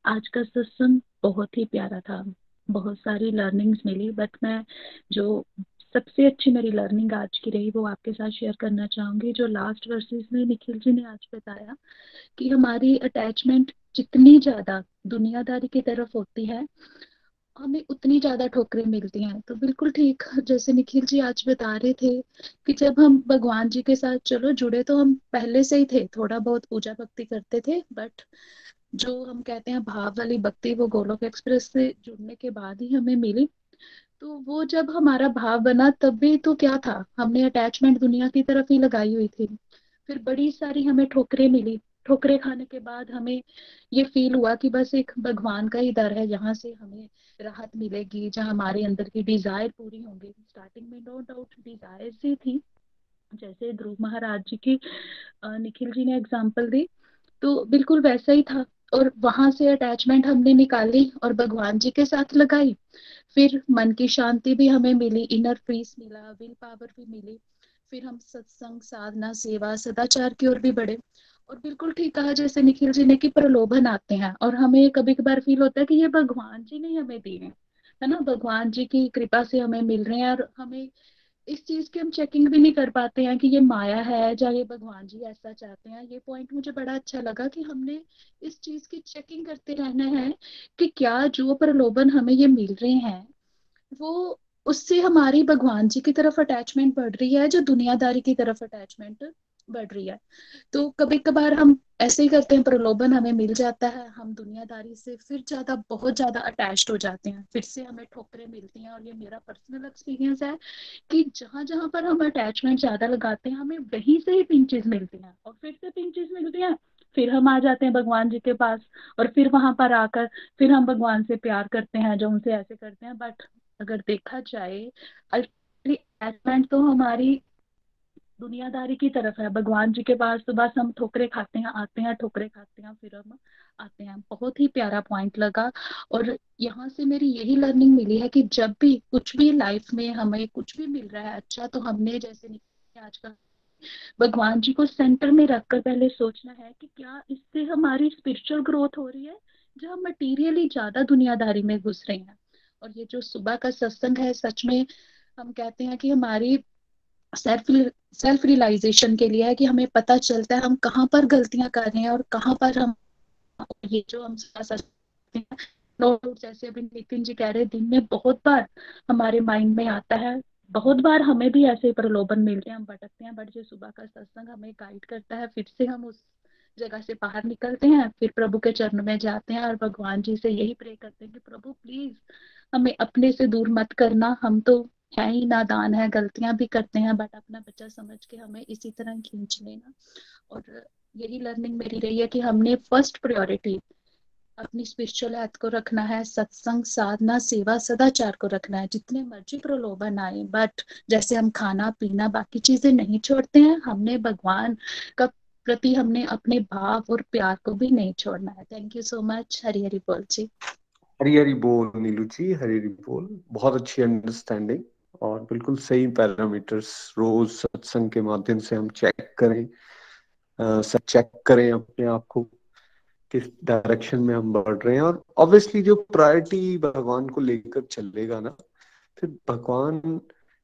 Speaker 6: आज का सत्संग बहुत ही प्यारा था, बहुत सारी लर्निंग्स मिली बट मैं जो सबसे अच्छी मेरी लर्निंग आज की रही वो आपके साथ शेयर करना चाहूँगी, जो लास्ट वर्सेस में निखिल जी ने आज बताया कि हमारी अटैचमेंट जितनी ज़्यादा दुनियादारी की तरफ़ होती है हमें उतनी ज़्यादा ठोकरें मिलती हैं। तो बिल्कुल ठीक, जैसे निखिल जी आज बता रहे थे कि जब हम भगवान जी के साथ चलो, जुड़े तो हम पहले से ही थे, थोड़ा बहुत पूजा भक्ति करते थे बट जो हम कहते हैं भाव वाली भक्ति, वो गोलोक एक्सप्रेस से जुड़ने के बाद ही हमें मिली। तो वो जब हमारा भाव बना, तब भी तो क्या था, हमने अटैचमेंट दुनिया की तरफ़ ही लगाई हुई थी। फिर बड़ी सारी हमें ठोकरें मिली। ठोकरे खाने के बाद हमें ये फील हुआ कि बस एक भगवान का ही दर है, जहाँ से हमें राहत मिलेगी, जहाँ हमारे अंदर की डिज़ायर पूरी होंगी। स्टार्टिंग में नो डाउट डिज़ायर ही थी। जैसे ध्रुव महाराज जी की निखिल जी ने एग्ज़ाम्पल दी तो बिल्कुल वैसा ही था। और वहाँ से अटैचमेंट हमने निकाली और भगवान जी के साथ लगाई। फिर मन की शांति भी हमें मिली इनर पीस मिला विल पावर भी मिली। फिर हम सत्संग, साधना, सेवा, सदाचार की ओर भी बढ़े। और बिल्कुल ठीक कहा जैसे निखिल जी ने कि प्रलोभन आते हैं और हमें कभी कभार फील होता है कि ये भगवान जी ने हमें दिए हैं, है ना? भगवान जी की कृपा से हमें मिल रहे हैं और हमें इस चीज़ की हम चेकिंग भी नहीं कर पाते हैं कि ये माया है या ये भगवान जी ऐसा चाहते हैं। ये पॉइंट मुझे बड़ा अच्छा लगा कि हमने इस चीज़ की चेकिंग करते रहना है कि क्या जो प्रलोभन हमें ये मिल रहे हैं, वो उससे हमारी भगवान जी की तरफ़ अटैचमेंट बढ़ रही है, जो दुनियादारी की तरफ़ अटैचमेंट बढ़ रही है। तो कभी कभार हम ऐसे ही करते हैं, प्रलोभन हमें मिल जाता है, हम दुनियादारी से फिर ज़्यादा, बहुत ज़्यादा अटैच्ड हो जाते हैं, फिर से हमें ठोकरें मिलती हैं और ये मेरा पर्सनल एक्सपीरियंस है कि जहाँ जहाँ पर हम अटैचमेंट ज़्यादा लगाते हैं, हमें वहीं से ही पिंचेस मिलती हैं और फिर से पिंचेस मिलती हैं, फिर हम आ जाते हैं भगवान जी के पास और फिर वहाँ पर आकर फिर हम भगवान से प्यार करते हैं, जो उनसे ऐसे करते हैं। बट अगर देखा जाए अटैचमेंट तो हमारी दुनियादारी की तरफ़ है। भगवान जी के पास तो बस हम ठोकरे खाते हैं, आते हैं, ठोकरे खाते हैं, फिर हम आते हैं। बहुत ही प्यारा पॉइंट लगा। और यहाँ से मेरी यही लर्निंग मिली है कि जब भी कुछ भी लाइफ में हमें कुछ भी मिल रहा है अच्छा तो हमने जैसे आज का भगवान जी को सेंटर में रखकर पहले सोचना है कि क्या इससे हमारी स्पिरिचुअल ग्रोथ हो रही है जो हम मटीरियली ज़्यादा दुनियादारी में घुस रहे हैं। और ये जो सुबह का सत्संग है, सच में हम कहते हैं कि हमारी सेल्फ सेल्फ रियलाइजेशन के लिए है कि हमें पता चलता है हम कहाँ पर गलतियाँ कर रहे हैं और कहाँ पर हम, ये जो हम जैसे अभी नितिन जी कह रहे दिन में बहुत बार हमारे माइंड में आता है, बहुत बार हमें भी ऐसे प्रलोभन मिलते हैं, हम भटकते हैं, बट जो सुबह का सत्संग हमें गाइड करता है, फिर से हम उस जगह से बाहर निकलते हैं, फिर प्रभु के चरण में जाते हैं और भगवान जी से यही प्रे करते हैं कि प्रभु प्लीज़ हमें अपने से दूर मत करना, हम तो है ही नादान है, गलतियाँ भी करते हैं बट अपना बच्चा समझ के हमें इसी तरह खींच लेना। और यही लर्निंग मेरी रही है कि हमने फ़र्स्ट प्रायोरिटी अपनी स्पिरिचुअल हेल्थ को रखना है, सत्संग, साधना, सेवा, सदाचार को रखना है। जितने मर्ज़ी प्रलोभन आए बट जैसे हम खाना, पीना, बाकी चीज़ें नहीं छोड़ते हैं, हमने भगवान का प्रति हमने अपने भाव और प्यार को भी नहीं छोड़ना है। Thank you so much Hari Hari बोल जी।
Speaker 4: हरी हरी बोल नीलू जी, हरी हरी बोल। बहुत अच्छी अंडरस्टैंडिंग और बिल्कुल सही पैरामीटर्स रोज सत्संग के माध्यम से हम चेक करें सब चेक करें अपने आप को, किस डायरेक्शन में हम बढ़ रहे हैं। और ऑब्वियसली जो प्रायोरिटी भगवान को लेकर चलेगा ना, फिर भगवान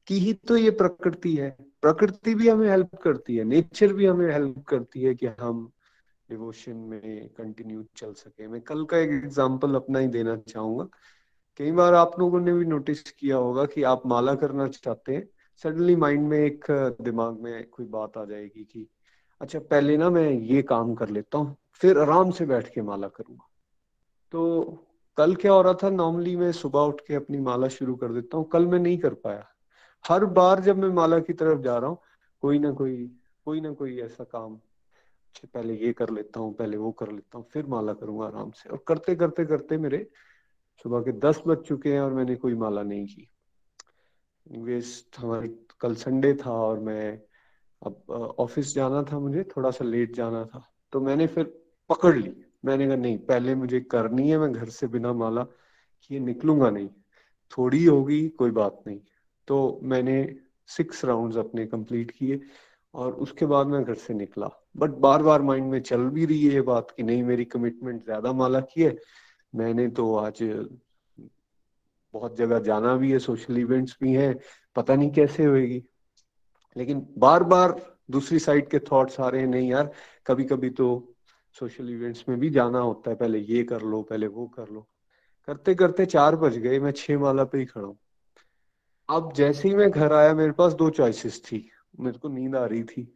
Speaker 4: की ही तो ये प्रकृति है। प्रकृति भी हमें हेल्प करती है नेचर भी हमें हेल्प करती है कि हम डिवोशन में कंटिन्यू चल सके। मैं कल का एक एग्जांपल अपना ही देना चाहूँगा। कई बार आप लोगों ने भी नोटिस किया होगा कि आप माला करना चाहते हैं सडनली माइंड में एक, दिमाग में कोई बात आ जाएगी कि अच्छा पहले ना मैं ये काम कर लेता हूँ, फिर आराम से बैठ के माला करूँगा। तो कल क्या हो रहा था? नॉर्मली मैं सुबह उठ के अपनी माला शुरू कर देता हूँ, कल मैं नहीं कर पाया। हर बार जब मैं माला की तरफ़ जा रहा हूँ, कोई ना कोई कोई ना कोई ऐसा काम अच्छा पहले ये कर लेता हूँ, पहले वो कर लेता हूँ, फिर माला करूँगा आराम से। और करते करते करते मेरे सुबह के दस बज चुके हैं और मैंने कोई माला नहीं की। वेस्ट हमारे कल संडे था और मैं अब ऑफ़िस जाना था मुझे, थोड़ा सा लेट जाना था। तो मैंने फिर पकड़ ली। मैंने कहा, नहीं, पहले मुझे करनी है, मैं घर से बिना माला किए निकलूँगा नहीं। थोड़ी होगी, कोई बात नहीं। तो मैंने सिक्स राउंड्स अपने कंप्लीट किए और उसके बाद मैं घर से निकला। बट बार बार माइंड में चल भी रही है ये बात कि नहीं, मेरी कमिटमेंट ज़्यादा माला की है। मैंने तो आज बहुत जगह जाना भी है सोशल इवेंट्स भी हैं, पता नहीं कैसे होएगी। लेकिन बार बार दूसरी साइड के थॉट्स आ रहे हैं, नहीं यार कभी कभी तो सोशल इवेंट्स में भी जाना होता है, पहले ये कर लो, पहले वो कर लो। करते करते चार बज गए, मैं छह माला पे ही खड़ा हूँ। अब जैसे ही मैं घर आया, मेरे पास दो चॉइसेस थी, मेरे को नींद आ रही थी।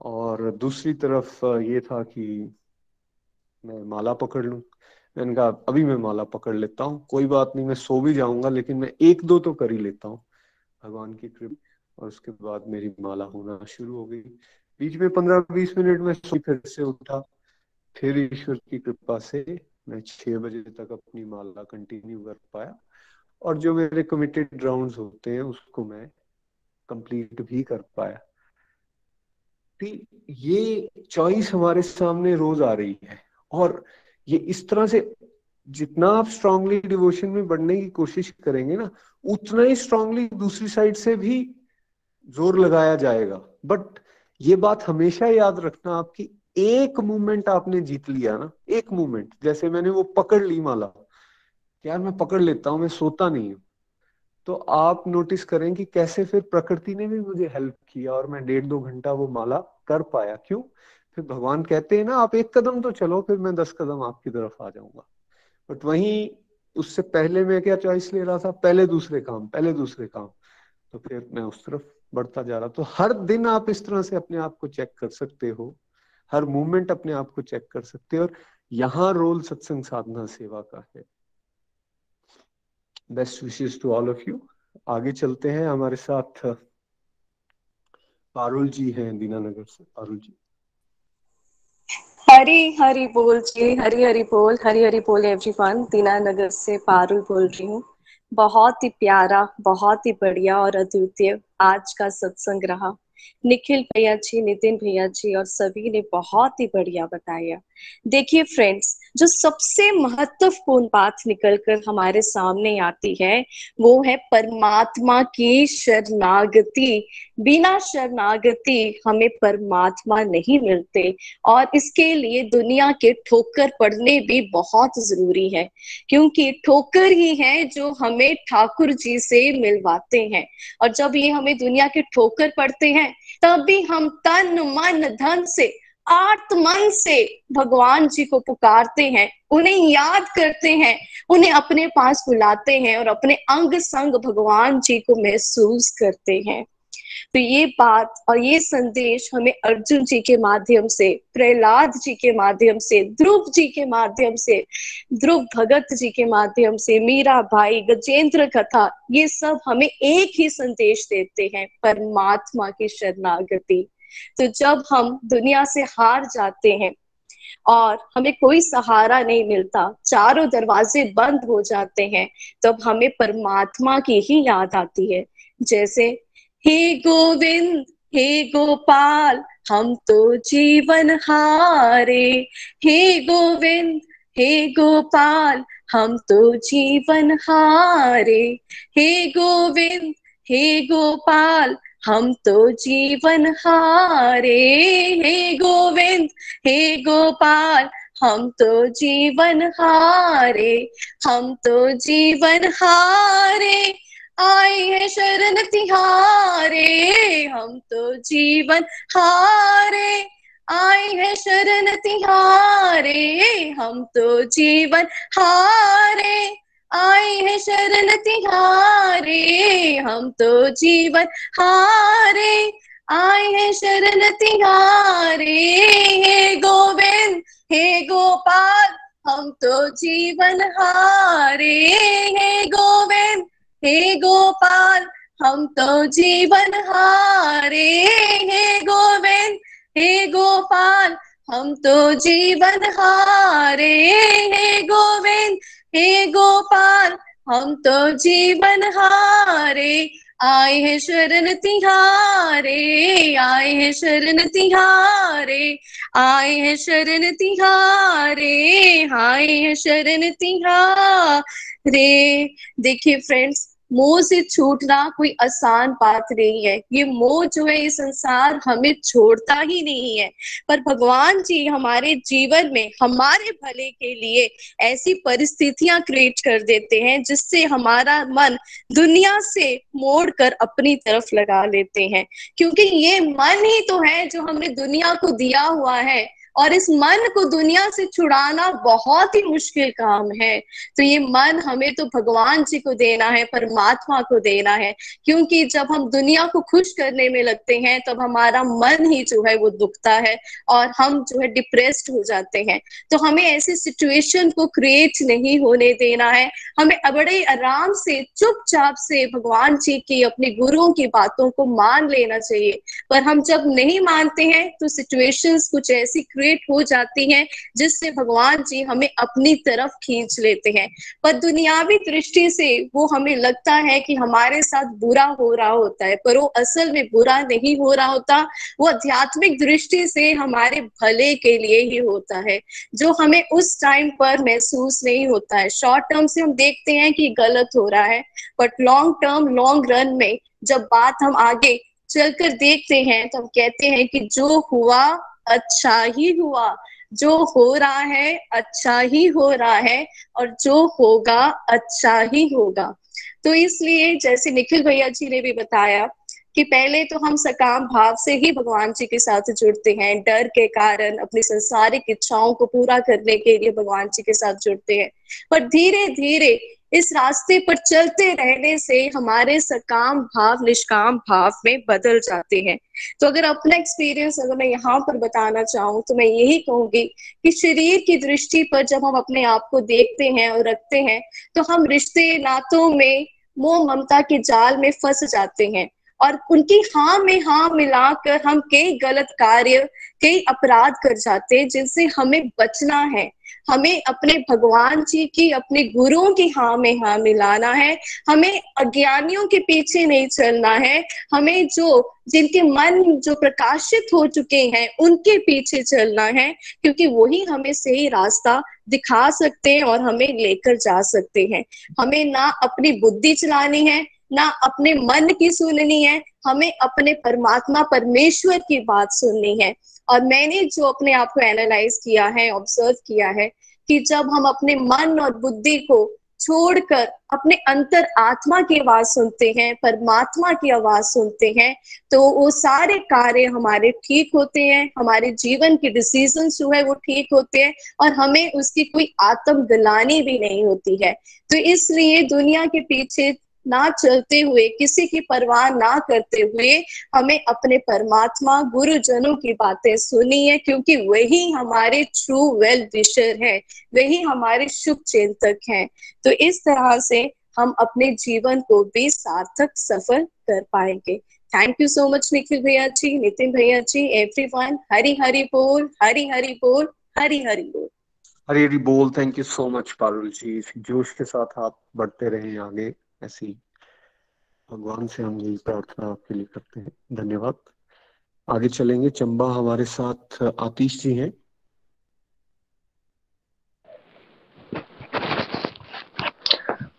Speaker 4: और दूसरी तरफ़ ये था कि मैं माला पकड़ लू मैंने कहा, अभी मैं माला पकड़ लेता हूँ, कोई बात नहीं, मैं सो भी जाऊँगा, लेकिन मैं एक दो तो कर ही लेता हूँ। भगवान की कृपा। और उसके बाद मेरी माला होना शुरू हो गई। बीच में पंद्रह बीस मिनट में सो फिर से उठा। फिर ईश्वर की कृपा से मैं छह बजे तक अपनी माला कंटिन्यू कर पाया। और जो मेरे कमिटेड राउंड्स होते हैं, उसको मैं कंप्लीट भी कर पाया। ये चॉइस हमारे सामने रोज आ रही है। और ये इस तरह से जितना आप स्ट्रांगली डिवोशन में बढ़ने की कोशिश करेंगे ना, उतना ही स्ट्रांगली दूसरी साइड से भी ज़ोर लगाया जाएगा। बट ये बात हमेशा याद रखना आपकी एक मूवमेंट आपने जीत लिया ना, एक मूवमेंट जैसे मैंने वो पकड़ ली माला। यार मैं पकड़ लेता हूँ, मैं सोता नहीं हूँ। तो आप नोटिस करें कि कैसे फिर प्रकृति ने भी मुझे हेल्प किया और मैं डेढ़ दो घंटा वो माला कर पाया। क्यों? फिर भगवान कहते हैं ना, आप एक कदम तो चलो, फिर मैं दस कदम आपकी तरफ़ आ जाऊँगा। बट वहीं उससे पहले मैं क्या चॉइस ले रहा था? पहले दूसरे काम, पहले दूसरे काम। तो फिर मैं उस तरफ़ बढ़ता जा रहा। तो हर दिन आप इस तरह से अपने आप को चेक कर सकते हो। हर मूवमेंट अपने आप को चेक कर सकते हो। और यहाँ रोल सत्संग साधना सेवा का है best wishes to all of you आगे चलते हैं हमारे साथ। पारुल जी हैं दीनानगर से। पारुल जी।
Speaker 7: हरी हरी बोल जी, हरी हरी बोल, हरी हरी बोल एवरीवन दीनानगर से पारुल बोल रही हूँ। बहुत ही प्यारा, बहुत ही बढ़िया और अद्वितीय आज का सत्संग रहा। निखिल भैया जी, नितिन भैया जी और सभी ने बहुत ही बढ़िया बताया। देखिए फ्रेंड्स जो सबसे महत्वपूर्ण बात निकलकर हमारे सामने आती है, वो है परमात्मा की शरणागति। बिना शरणागति हमें परमात्मा नहीं मिलते और इसके लिए दुनिया के ठोकर पड़ने भी बहुत ज़रूरी है, क्योंकि ठोकर ही है जो हमें ठाकुर जी से मिलवाते हैं। और जब ये हमें दुनिया के ठोकर पड़ते हैं तभी हम तन, मन, धन से आत्मन से भगवान जी को पुकारते हैं, उन्हें याद करते हैं, उन्हें अपने पास बुलाते हैं और अपने अंग संग भगवान जी को महसूस करते हैं। तो ये बात और ये संदेश हमें अर्जुन जी के माध्यम से, प्रहलाद जी के माध्यम से, ध्रुव जी के माध्यम से, ध्रुव भगत जी के माध्यम से, मीरा भाई, गजेंद्र कथा, ये सब हमें एक ही संदेश देते हैं, परमात्मा की शरणागति। तो जब हम दुनिया से हार जाते हैं और हमें कोई सहारा नहीं मिलता, चारों दरवाजे बंद हो जाते हैं, तब हमें परमात्मा की ही याद आती है। जैसे, हे गोविंद, हे गोपाल, हम तो जीवन हारे। हे गोविंद, हे गोपाल, हम तो जीवन हारे। हे गोविंद, हे गोपाल हम तो जीवन हारे हे, गोविंद। हे गोपाल, हम तो जीवन हारे, हम तो जीवन हारे। आए है शरण तिहारे, हम तो जीवन हारे। आए है शरण तिहारे, हम तो जीवन हारे। आए है शरण तिहारे, हम तो जीवन हारे। आए है शरण तिहारे, हे गोविंद, हे गोपाल, हम तो जीवन हारे। हे गोविंद, हे गोपाल, हम तो जीवन हारे। हे गोविंद, हे गोपाल, हम तो जीवन हारे। हे गोविंद हे गोपाल, हम तो जीवन हारे। आए हैं शरण तिहारे, आए हैं शरण तिहारे, आए हैं शरण तिहारे, आए हैं शरण तिहारे। देखिए फ्रेंड्स मोह से छूटना कोई आसान बात नहीं है। ये मोह जो है, ये संसार हमें छोड़ता ही नहीं है। पर भगवान जी हमारे जीवन में, हमारे भले के लिए ऐसी परिस्थितियाँ क्रिएट कर देते हैं, जिससे हमारा मन दुनिया से मोड़ कर अपनी तरफ़ लगा लेते हैं। क्योंकि ये मन ही तो है जो हमने दुनिया को दिया हुआ है। और इस मन को दुनिया से छुड़ाना बहुत ही मुश्किल काम है। तो ये मन हमें तो भगवान जी को देना है, परमात्मा को देना है, क्योंकि जब हम दुनिया को खुश करने में लगते हैं, तब हमारा मन ही जो है वो दुखता है और हम जो है डिप्रेस्ड हो जाते हैं। तो हमें ऐसी सिचुएशन को क्रिएट नहीं होने देना है। हमें बड़े आराम से, चुपचाप से भगवान जी की अपने गुरुओं की बातों को मान लेना चाहिए। पर हम जब नहीं मानते हैं तो सिचुएशंस कुछ ऐसी क्रिएट क्रिएट हो जाती हैं, जिससे भगवान जी हमें अपनी तरफ़ खींच लेते हैं। पर दुनियावी दृष्टि से वो हमें लगता है कि हमारे साथ बुरा हो रहा होता है, पर वो असल में बुरा नहीं हो रहा होता। वो आध्यात्मिक दृष्टि से हमारे भले के लिए ही होता है, जो हमें उस टाइम पर महसूस नहीं होता है। शॉर्ट टर्म से हम देखते हैं कि गलत हो रहा है but long term long run में जब बात हम आगे चलकर देखते हैं तो हम कहते हैं कि जो हुआ अच्छा ही हुआ। जो हो रहा है अच्छा ही हो रहा है और जो होगा अच्छा ही होगा। तो इसलिए जैसे निखिल भैया जी ने भी बताया कि पहले तो हम सकाम भाव से ही भगवान जी के साथ जुड़ते हैं, डर के कारण अपनी संसारिक इच्छाओं को पूरा करने के लिए भगवान जी के साथ जुड़ते हैं। पर धीरे धीरे इस रास्ते पर चलते रहने से हमारे सकाम भाव, निष्काम भाव में बदल जाते हैं। तो अगर अपना एक्सपीरियंस अगर मैं यहाँ पर बताना चाहूँ तो मैं यही कहूँगी कि शरीर की दृष्टि पर जब हम अपने आप को देखते हैं और रखते हैं तो हम रिश्ते नातों में मोह ममता के जाल में फंस जाते हैं। और उनकी हाँ में हाँ मिलाकर हम कई गलत कार्य, कई अपराध कर जाते हैं, जिनसे हमें बचना है। हमें अपने भगवान जी की, अपने गुरुओं की हाँ में हाँ मिलाना है। हमें अज्ञानियों के पीछे नहीं चलना है। हमें जो, जिनके मन जो प्रकाशित हो चुके हैं, उनके पीछे चलना है, क्योंकि वही हमें सही रास्ता दिखा सकते हैं और हमें लेकर जा सकते हैं। हमें ना अपनी बुद्धि चलानी है ना अपने मन की सुननी है, हमें अपने परमात्मा, परमेश्वर की बात सुननी है। और मैंने जो अपने आप को एनालाइज किया है ऑब्ज़र्व किया है कि जब हम अपने मन और बुद्धि को छोड़कर अपने अंतर आत्मा की आवाज़ सुनते हैं, परमात्मा की आवाज़ सुनते हैं तो वो सारे कार्य हमारे ठीक होते हैं, हमारे जीवन के डिसीज़न जो है वो ठीक होते हैं और हमें उसकी कोई आत्म गलानी भी नहीं होती है। तो इसलिए दुनिया के पीछे ना चलते हुए, किसी की परवाह ना करते हुए हमें अपने परमात्मा, गुरुजनों की बातें सुनी है, क्योंकि वही हमारे ट्रू वेल विशर है, वही हमारे शुभ चिंतक हैं। तो इस तरह से हम अपने जीवन को भी सार्थक, सफल कर पाएँगे। Thank you so much Nikhil भैया जी, नितिन भैया जी एवरीवन हरी हरी बोल, हरी हरी बोल, हरी हरी बोल।
Speaker 4: हरी हरी बोल thank you so much Parul ji. जोश के साथ आप बढ़ते रहे आगे। ऐसी भगवान से हम यही प्रार्थना आपके लिए करते हैं। धन्यवाद। आगे चलेंगे। चंबा हमारे साथ आतिश जी हैं।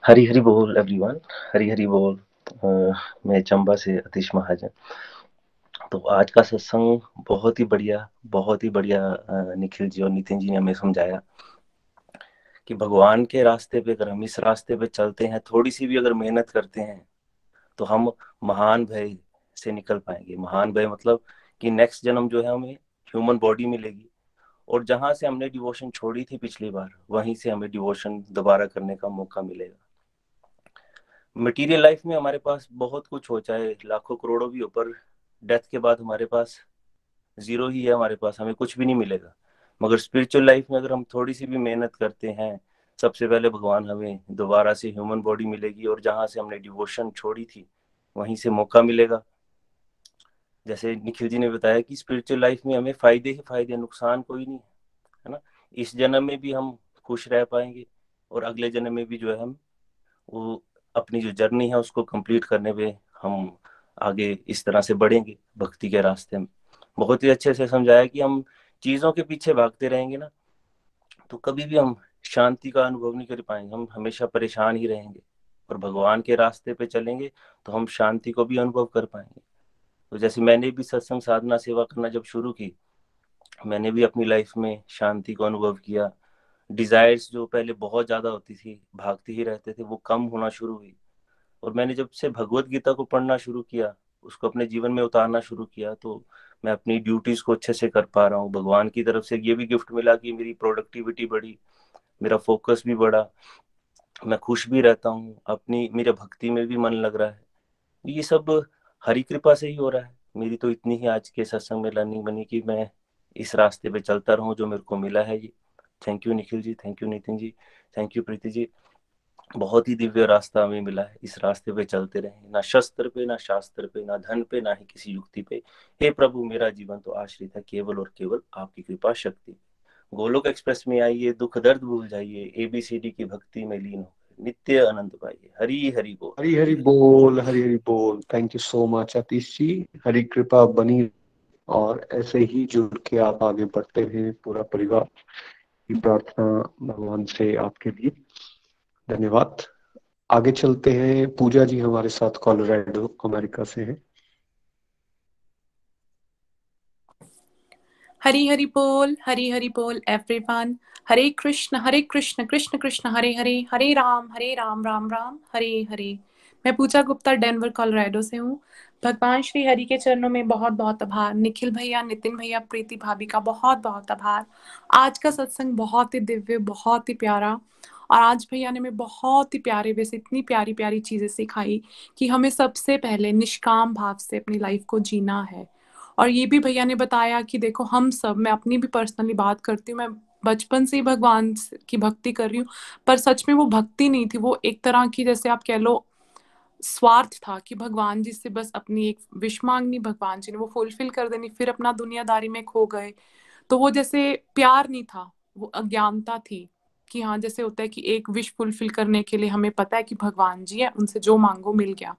Speaker 8: हरी हरी बोल एवरीवन हरी हरी बोल। आ, मैं चंबा से आतिश महाजन। तो आज का सत्संग बहुत ही बढ़िया बहुत ही बढ़िया निखिल जी और नितिन जी ने हमें समझाया। कि भगवान के रास्ते पे, अगर हम इस रास्ते पे चलते हैं, थोड़ी सी भी अगर मेहनत करते हैं तो हम महान भय से निकल पाएँगे। महान भय मतलब कि नेक्स्ट जन्म जो है हमें ह्यूमन बॉडी मिलेगी। और जहाँ से हमने डिवोशन छोड़ी थी पिछली बार, वहीं से हमें डिवोशन दोबारा करने का मौका मिलेगा। मटेरियल लाइफ में हमारे पास बहुत कुछ हो, चाहे लाखों करोड़ों भी ऊपर डेथ के बाद हमारे पास ज़ीरो ही है, हमारे पास हमें कुछ भी नहीं मिलेगा। मगर स्पिरिचुअल लाइफ में अगर हम थोड़ी सी भी मेहनत करते हैं, सबसे पहले भगवान हमें दोबारा से ह्यूमन बॉडी मिलेगी और जहाँ से हमने डिवोशन छोड़ी थी, वहीं से मौका मिलेगा। जैसे निखिल जी ने बताया कि स्पिरिचुअल लाइफ में हमें फ़ायदे ही फ़ायदे, नुकसान कोई नहीं, है ना? इस जन्म में भी हम खुश रह पाएँगे और अगले जन्म में भी जो है हम, वो अपनी जो जर्नी है उसको कंप्लीट करने में हम आगे इस तरह से बढ़ेंगे, भक्ति के रास्ते में। बहुत ही अच्छे से समझाया कि हम चीज़ों के पीछे भागते रहेंगे ना तो कभी भी हम शांति का अनुभव नहीं कर पाएँगे। हम हमेशा परेशान ही रहेंगे और भगवान के रास्ते पे चलेंगे तो हम शांति को भी अनुभव कर पाएँगे। तो जैसे मैंने भी सत्संग साधना सेवा करना जब शुरू की, मैंने भी अपनी लाइफ में शांति को अनुभव किया। डिजायर्स जो पहले बहुत ज़्यादा होती थी, भागते ही रहते थे, वो कम होना शुरू हुई। और मैंने जब से भगवत गीता को पढ़ना शुरू किया, उसको अपने जीवन में उतारना शुरू किया तो मैं अपनी ड्यूटीज़ को अच्छे से कर पा रहा हूँ। भगवान की तरफ़ से ये भी गिफ्ट मिला कि मेरी प्रोडक्टिविटी बढ़ी, मेरा फोकस भी बढ़ा, मैं खुश भी रहता हूँ, अपनी, मेरे भक्ति में भी मन लग रहा है। ये सब हरी कृपा से ही हो रहा है। मेरी तो इतनी ही आज के सत्संग में लर्निंग बनी कि मैं इस रास्ते पे चलता रहूँ जो मेरे को मिला है ये। Thank you Nikhil ji. Thank you Nitin ji. Thank you Preeti ji. बहुत ही दिव्य रास्ता हमें मिला है। इस रास्ते पे चलते रहे, ना शस्त्र पे, ना शास्त्र पे, ना धन पे, ना ही किसी युक्ति पे। हे प्रभु, मेरा जीवन तो आश्रित है, केवल और केवल आपकी कृपा शक्ति। गोलोक एक्सप्रेस में आइए, दुख दर्द भूल जाइए एबीसीडी की भक्ति में लीन हो नित्य आनंद पाइए। हरी हरी बोल।
Speaker 4: हरी हरी बोल, हरी हरी बोल। Thank you so much Atish ji Hari कृपा बनी और ऐसे ही जुड़ के आप आगे बढ़ते हैं पूरा परिवार की प्रार्थना भगवान से आपके लिए। धन्यवाद। आगे चलते हैं। पूजा जी हमारे साथ कोलोराडो, अमेरिका से हैं।
Speaker 9: हरी हरी बोल, हरी हरी बोल एवरीवन हरे कृष्ण हरे कृष्ण कृष्ण कृष्ण, हरे हरे हरे राम हरे राम राम राम, हरे हरे। मैं पूजा गुप्ता, डेनवर, कोलोराडो से हूँ। भगवान श्री हरि के चरणों में बहुत बहुत आभार। निखिल भैया, नितिन भैया, प्रीति भाभी का बहुत बहुत आभार। आज का सत्संग बहुत ही दिव्य, बहुत ही प्यारा और आज भैया ने हमें बहुत ही प्यारे, वैसे इतनी प्यारी प्यारी चीज़ें सिखाई कि हमें सबसे पहले निष्काम भाव से अपनी लाइफ को जीना है। और ये भी भैया ने बताया कि देखो, हम सब, मैं अपनी भी पर्सनली बात करती हूँ, मैं बचपन से ही भगवान की भक्ति कर रही हूँ, पर सच में वो भक्ति नहीं थी, वो एक तरह की जैसे आप कह लो, स्वार्थ था कि भगवान जी से बस अपनी एक विश मांगनी, भगवान जी ने वो फुलफिल कर देनी, फिर अपना दुनियादारी में खो गए। तो वो जैसे प्यार नहीं था, वो अज्ञानता थी। कि हाँ जैसे होता है कि एक विश फुलफिल करने के लिए हमें पता है कि भगवान जी है, उनसे जो मांगो मिल गया।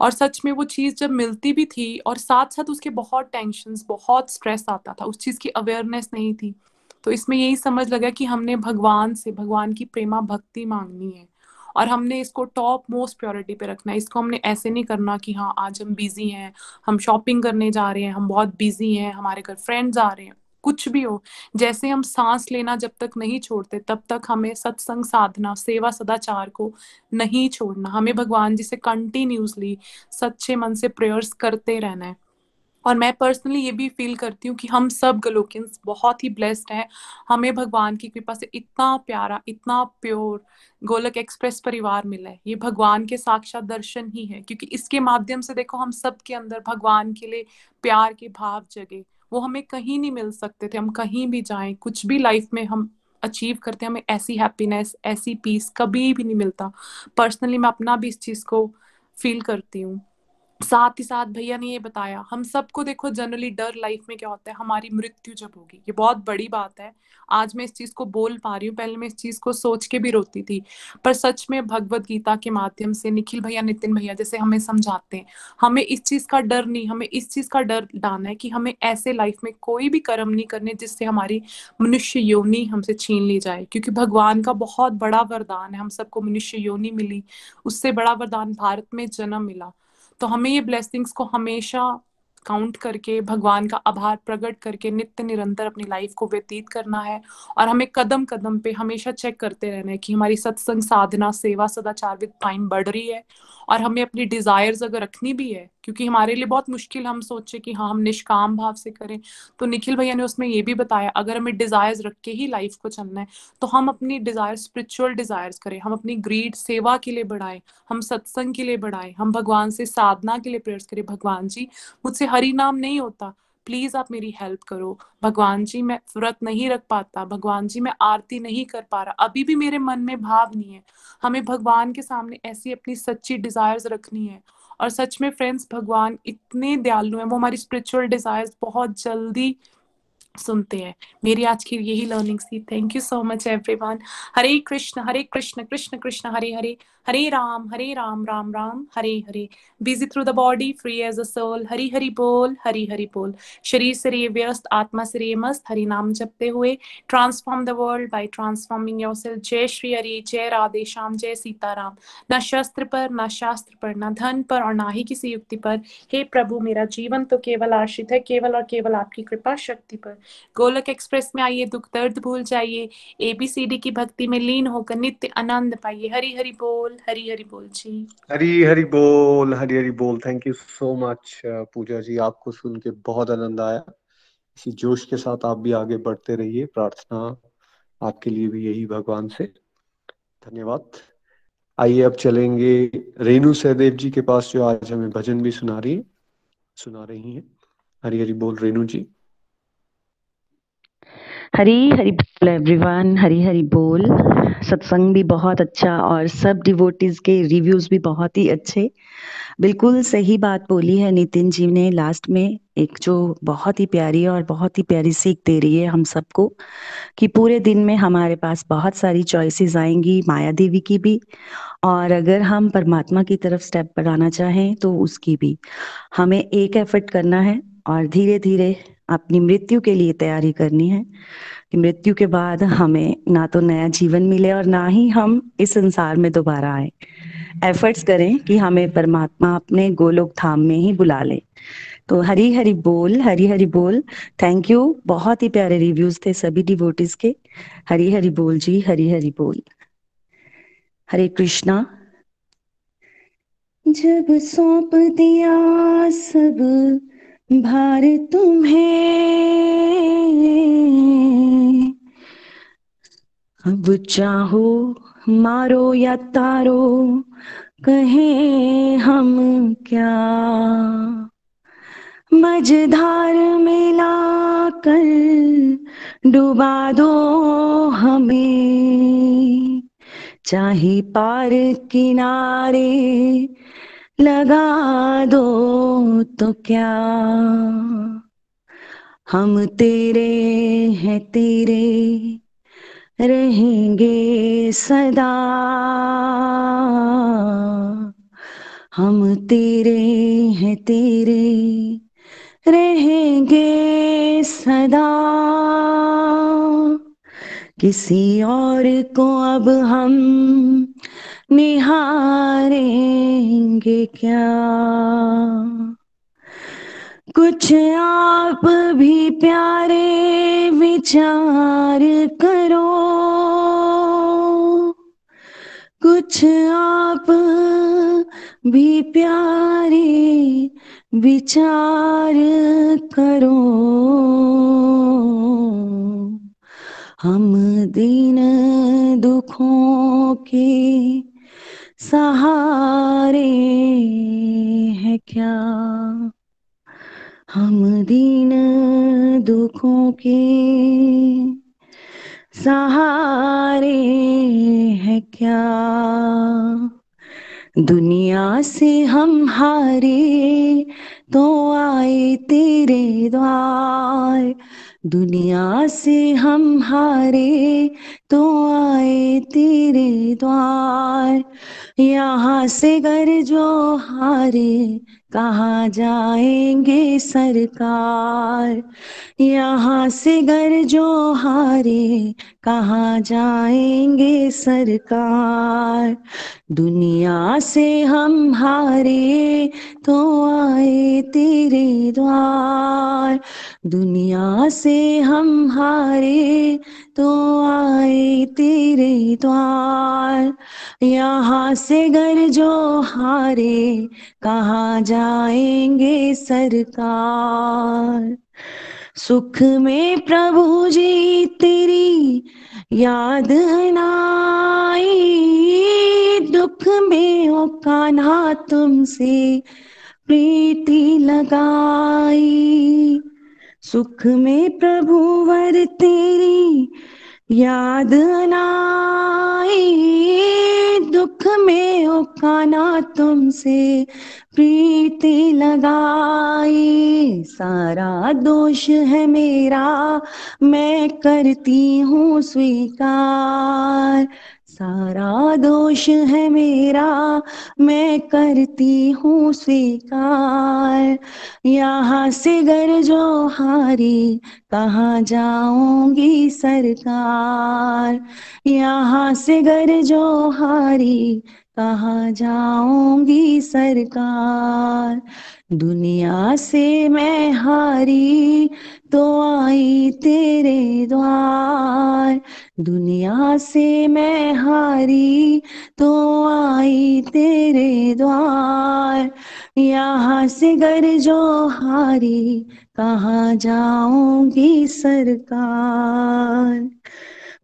Speaker 9: और सच में वो चीज़ जब मिलती भी थी और साथ साथ उसके बहुत टेंशन बहुत स्ट्रेस आता था, उस चीज़ की अवेयरनेस नहीं थी तो इसमें यही समझ लगा कि हमने भगवान से, भगवान की प्रेमा भक्ति मांगनी है और हमने इसको टॉप मोस्ट प्रायोरिटी पे रखना है। इसको हमने ऐसे नहीं करना कि हाँ आज हम बिज़ी हैं, हम शॉपिंग करने जा रहे हैं, हम बहुत बिज़ी हैं, हमारे घर फ्रेंड्स आ रहे हैं। कुछ भी हो, जैसे हम सांस लेना जब तक नहीं छोड़ते, तब तक हमें सत्संग साधना, सेवा सदाचार को नहीं छोड़ना। हमें भगवान जी से कंटिन्यूसली सच्चे मन से प्रेयर्स करते रहना है। और मैं पर्सनली ये भी फील करती हूँ कि हम सब गलोकियंस बहुत ही ब्लेस्ड हैं। हमें भगवान की कृपा से इतना प्यारा, इतना प्योर गोलक एक्सप्रेस परिवार मिला है। ये भगवान के साक्षात दर्शन ही है, क्योंकि इसके माध्यम से देखो हम सब के अंदर भगवान के लिए प्यार के भाव जगे। वो हमें कहीं नहीं मिल सकते थे, हम कहीं भी जाएँ, कुछ भी लाइफ में हम अचीव करते हैं, हमें ऐसी हैप्पीनेस ऐसी पीस कभी भी नहीं मिलता। पर्सनली मैं अपना भी इस चीज़ को फील करती हूँ। साथ ही साथ, भैया, ने ये बताया, हम सबको देखो जनरली डर लाइफ में क्या होता है, हमारी मृत्यु जब होगी। ये बहुत बड़ी बात है। आज मैं इस चीज़ को बोल पा रही हूँ, पहले मैं इस चीज़ को सोच के भी रोती थी, पर सच में भगवत गीता के माध्यम से, निखिल भैया, नितिन भैया जैसे हमें समझाते हैं, हमें इस चीज़ का डर नहीं, हमें इस चीज़ का डर डालना है कि हमें ऐसे लाइफ में कोई भी कर्म नहीं करने जिससे हमारी मनुष्य योनि हमसे छीन ली जाए, क्योंकि भगवान का बहुत बड़ा वरदान है, हम सबको मनुष्य योनि मिली, उससे बड़ा वरदान भारत में जन्म मिला। तो हमें ये ब्लेसिंग्स को हमेशा काउंट करके, भगवान का आभार प्रकट करके नित्य निरंतर अपनी लाइफ को व्यतीत करना है और हमें कदम कदम पे हमेशा चेक करते रहना है कि हमारी सत्संग, साधना, सेवा, सदाचार विद टाइम बढ़ रही है और हमें अपनी डिजायर्स अगर रखनी भी है, क्योंकि हमारे लिए बहुत मुश्किल हम सोचे कि हाँ हम निष्काम भाव से करें। तो निखिल भैया ने उसमें ये भी बताया, अगर हमें डिजायर्स रख के ही लाइफ को चलना है तो हम अपनी डिज़ायर स्पिरिचुअल डिजायर्स करें। हम अपनी ग्रीड सेवा के लिए बढ़ाएँ, हम सत्संग के लिए बढ़ाएँ, हम भगवान से साधना के लिए प्रेयर्स करें। भगवान जी, मुझसे हरि नाम नहीं होता प्लीज़ आप मेरी हेल्प करो। भगवान जी, मैं व्रत नहीं रख पाता। भगवान जी, मैं आरती नहीं कर पा रहा। अभी भी मेरे मन में भाव नहीं है। हमें भगवान के सामने ऐसी अपनी सच्ची डिजायर्स रखनी है। और सच में फ्रेंड्स भगवान इतने दयालु हैं। वो हमारी स्पिरिचुअल डिजायर्स बहुत जल्दी सुनते हैं। मेरी आज की यही लर्निंग थी। Thank you so much everyone Hare Krishna Hare Krishna Krishna Krishna, Hare Hare. Hare Ram Hare Ram Ram Ram Hare Hare busy through the body free as a soul Hari Hari बोल हरी हरि बोल शरीर से व्यस्त आत्मा से रे मस्त हरि नाम जपते हुए transform the world by transforming yourself जय श्री हरि जय राधे श्याम जय सीताराम न शस्त्र पर न शास्त्र पर न धन पर और ना ही किसी युक्ति पर हे प्रभु मेरा जीवन तो केवल आश्रित है केवल और केवल आपकी कृपा शक्ति पर गोलक एक्सप्रेस में आइए दुख दर्द भूल जाइए एबीसीडी की भक्ति में लीन होकर नित्य आनंद पाइए हरी हरि बोल हरी हरि बोल जी।
Speaker 4: हरी हरि बोल हरी हरि बोल thank you so much Puja ji. आपको सुन के बहुत आनंद आया। इसी जोश के साथ आप भी आगे बढ़ते रहिए। प्रार्थना आपके लिए भी यही भगवान से। धन्यवाद। आइए अब चलेंगे रेणु सहदेव जी के पास जो आज हमें भजन भी सुना रही है। सुना रही है। हरी हरी बोल रेणु जी।
Speaker 10: हरी हरी बोल एवरीवन हरी हरी बोल। सत्संग भी बहुत अच्छा और सब डिवोटीज के रिव्यूज़ भी बहुत ही अच्छे। बिल्कुल सही बात बोली है नितिन जी ने लास्ट में। एक जो बहुत ही प्यारी और बहुत ही प्यारी सीख दे रही है हम सबको कि पूरे दिन में हमारे पास बहुत सारी चॉइसेस आएँगी, माया देवी की भी और अगर हम परमात्मा की तरफ़ स्टेप बढ़ाना चाहें तो उसकी भी। हमें एक एफर्ट करना है और धीरे धीरे अपनी मृत्यु के लिए तैयारी करनी है कि मृत्यु के बाद हमें ना तो नया जीवन मिले और ना ही हम इस संसार में दोबारा आए। एफर्ट्स करें कि हमें परमात्मा अपने गोलोक धाम में ही बुला ले। तो हरी हरी बोल, हरी हरी बोल। थैंक यू बहुत ही प्यारे रिव्यूज़ थे सभी डिवोटीज के। हरी हरी बोल जी, हरी हरी बोल। हरे कृष्णा। जब सौंप दिया सब भार तुम्हें। अब चाहो मारो या तारो, कहें हम क्या। मझधार मिला कर डुबा दो हमें। चाहे पार किनारे लगा दो तो क्या? हम तेरे हैं तेरे, रहेंगे सदा। हम तेरे हैं तेरे, रहेंगे सदा। किसी और को अब हम निहारेंगे क्या? कुछ आप भी प्यारे विचार करो। कुछ आप भी प्यारे विचार करो। हम दिन दुखों के सहारे हैं क्या? हम दीन दुखों के सहारे है क्या? दुनिया से हम हारे तो आए तेरे द्वार। दुनिया से हम हारे तो आए तेरे द्वार। यहाँ से घर जो हारे, कहा जाएँगे सरकार? यहाँ से घर जो हारे कहाँ जाएँगे सरकार? दुनिया से हम हारे तो आए तेरे द्वार। दुनिया से हम हारे तो आए तेरे द्वार। यहाँ से घर जो हारे, कहाँ जाएँगे सरकार? सुख में प्रभु जी तेरी याद नाई। दुख में ओ कान्हा तुमसे प्रीति लगाई। सुख में प्रभु वर तेरी याद नाई। दुख में ओ काना तुमसे प्रीति लगाई, सारा दोष है मेरा, मैं करती हूँ स्वीकार। सारा दोष है मेरा, मैं करती हूँ स्वीकार। यहाँ से घर जो हारी कहाँ जाऊँगी सरकार? यहाँ से घर जो हारी कहाँ जाऊँगी सरकार? दुनिया से मैं हारी तो आई तेरे द्वार। दुनिया से मैं हारी तो आई तेरे द्वार। यहाँ से घर जो हारी, कहाँ जाऊँगी सरकार?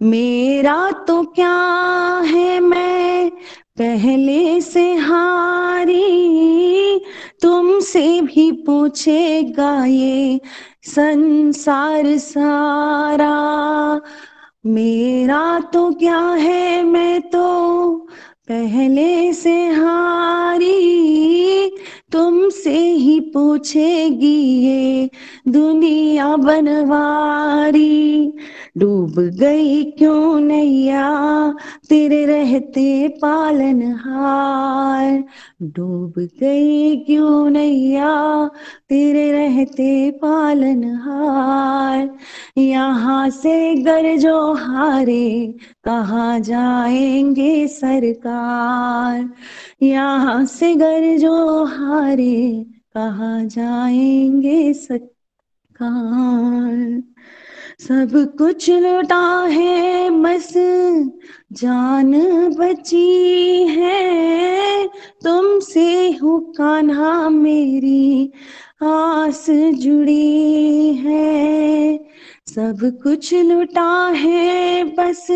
Speaker 10: मेरा तो क्या है मैं पहले से हारी, तुमसे भी पूछेगा ये संसार सारा। मेरा तो क्या है, मैं तो पहले से हारी, तुमसे ही पूछेगी ये दुनिया बनवारी। डूब गई क्यों नैया? तेरे रहते पालन हार। डूब गई क्यों नैया? तेरे रहते पालन हार। यहाँ से घर जो हारे, कहाँ जाएँगे सरकार? यहाँ से गर जो हारे, कहाँ जाएँगे सरकार? सब कुछ लुटा है, बस जान बची है। तुमसे हूँ कान्हा, मेरी आस जुड़ी है। सब कुछ लुटा है, बस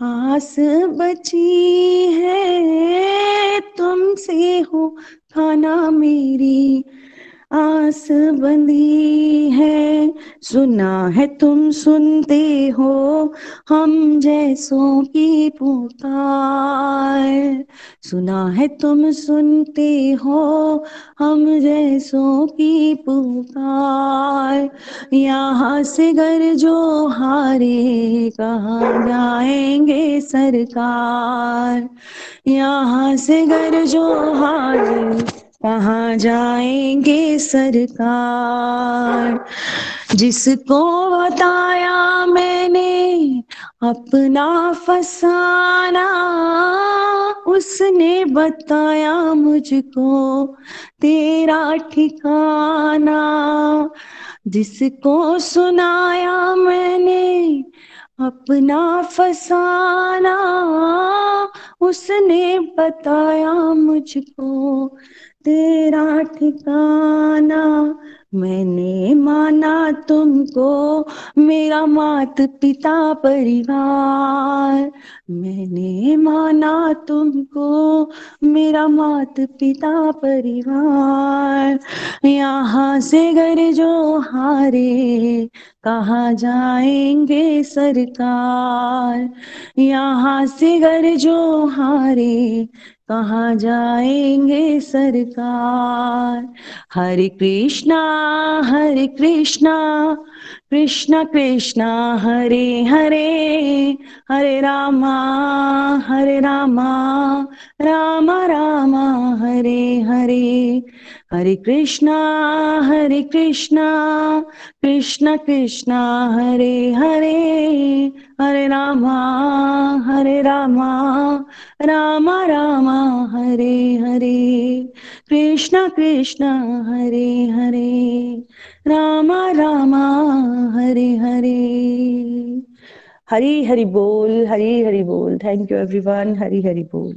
Speaker 10: आस बची है। तुमसे हो खाना मेरी आस है सुना है तुम सुनते हो, हम जैसों की पुकार। सुना है तुम सुनते हो, हम जैसों की पुकार। यहाँ से घर जो हारे, कहाँ जाएँगे सरकार? यहाँ से घर जो हारे कहाँ जाएँगे सरकार। जिसको बताया मैंने, अपना फसाना, उसने बताया मुझको, तेरा ठिकाना। जिसको सुनाया मैंने, अपना फसाना, उसने बताया मुझको तेरा ठिकाना मैंने माना तुमको, मेरा मात पिता परिवार। मैंने माना तुमको, मेरा मात पिता परिवार। यहाँ से घर जो हारे, कहा जाएँगे सरकार? यहाँ से घर जो हारे कहाँ जाएँगे सरकार? हरे कृष्णा हरे कृष्णा कृष्णा कृष्णा, हरे हरे हरे रामा हरे रामा रामा रामा, हरे हरे। हरे कृष्णा हरे कृष्णा, कृष्ण, कृष्णा, हरे हरे हरे रामा हरे रामा, राम, रामा, हरे हरे, कृष्ण कृष्ण, हरे हरे, राम राम, हरे हरे। हरी हरि बोल, हरी हरि बोल। Thank you everyone Hari Hari बोल।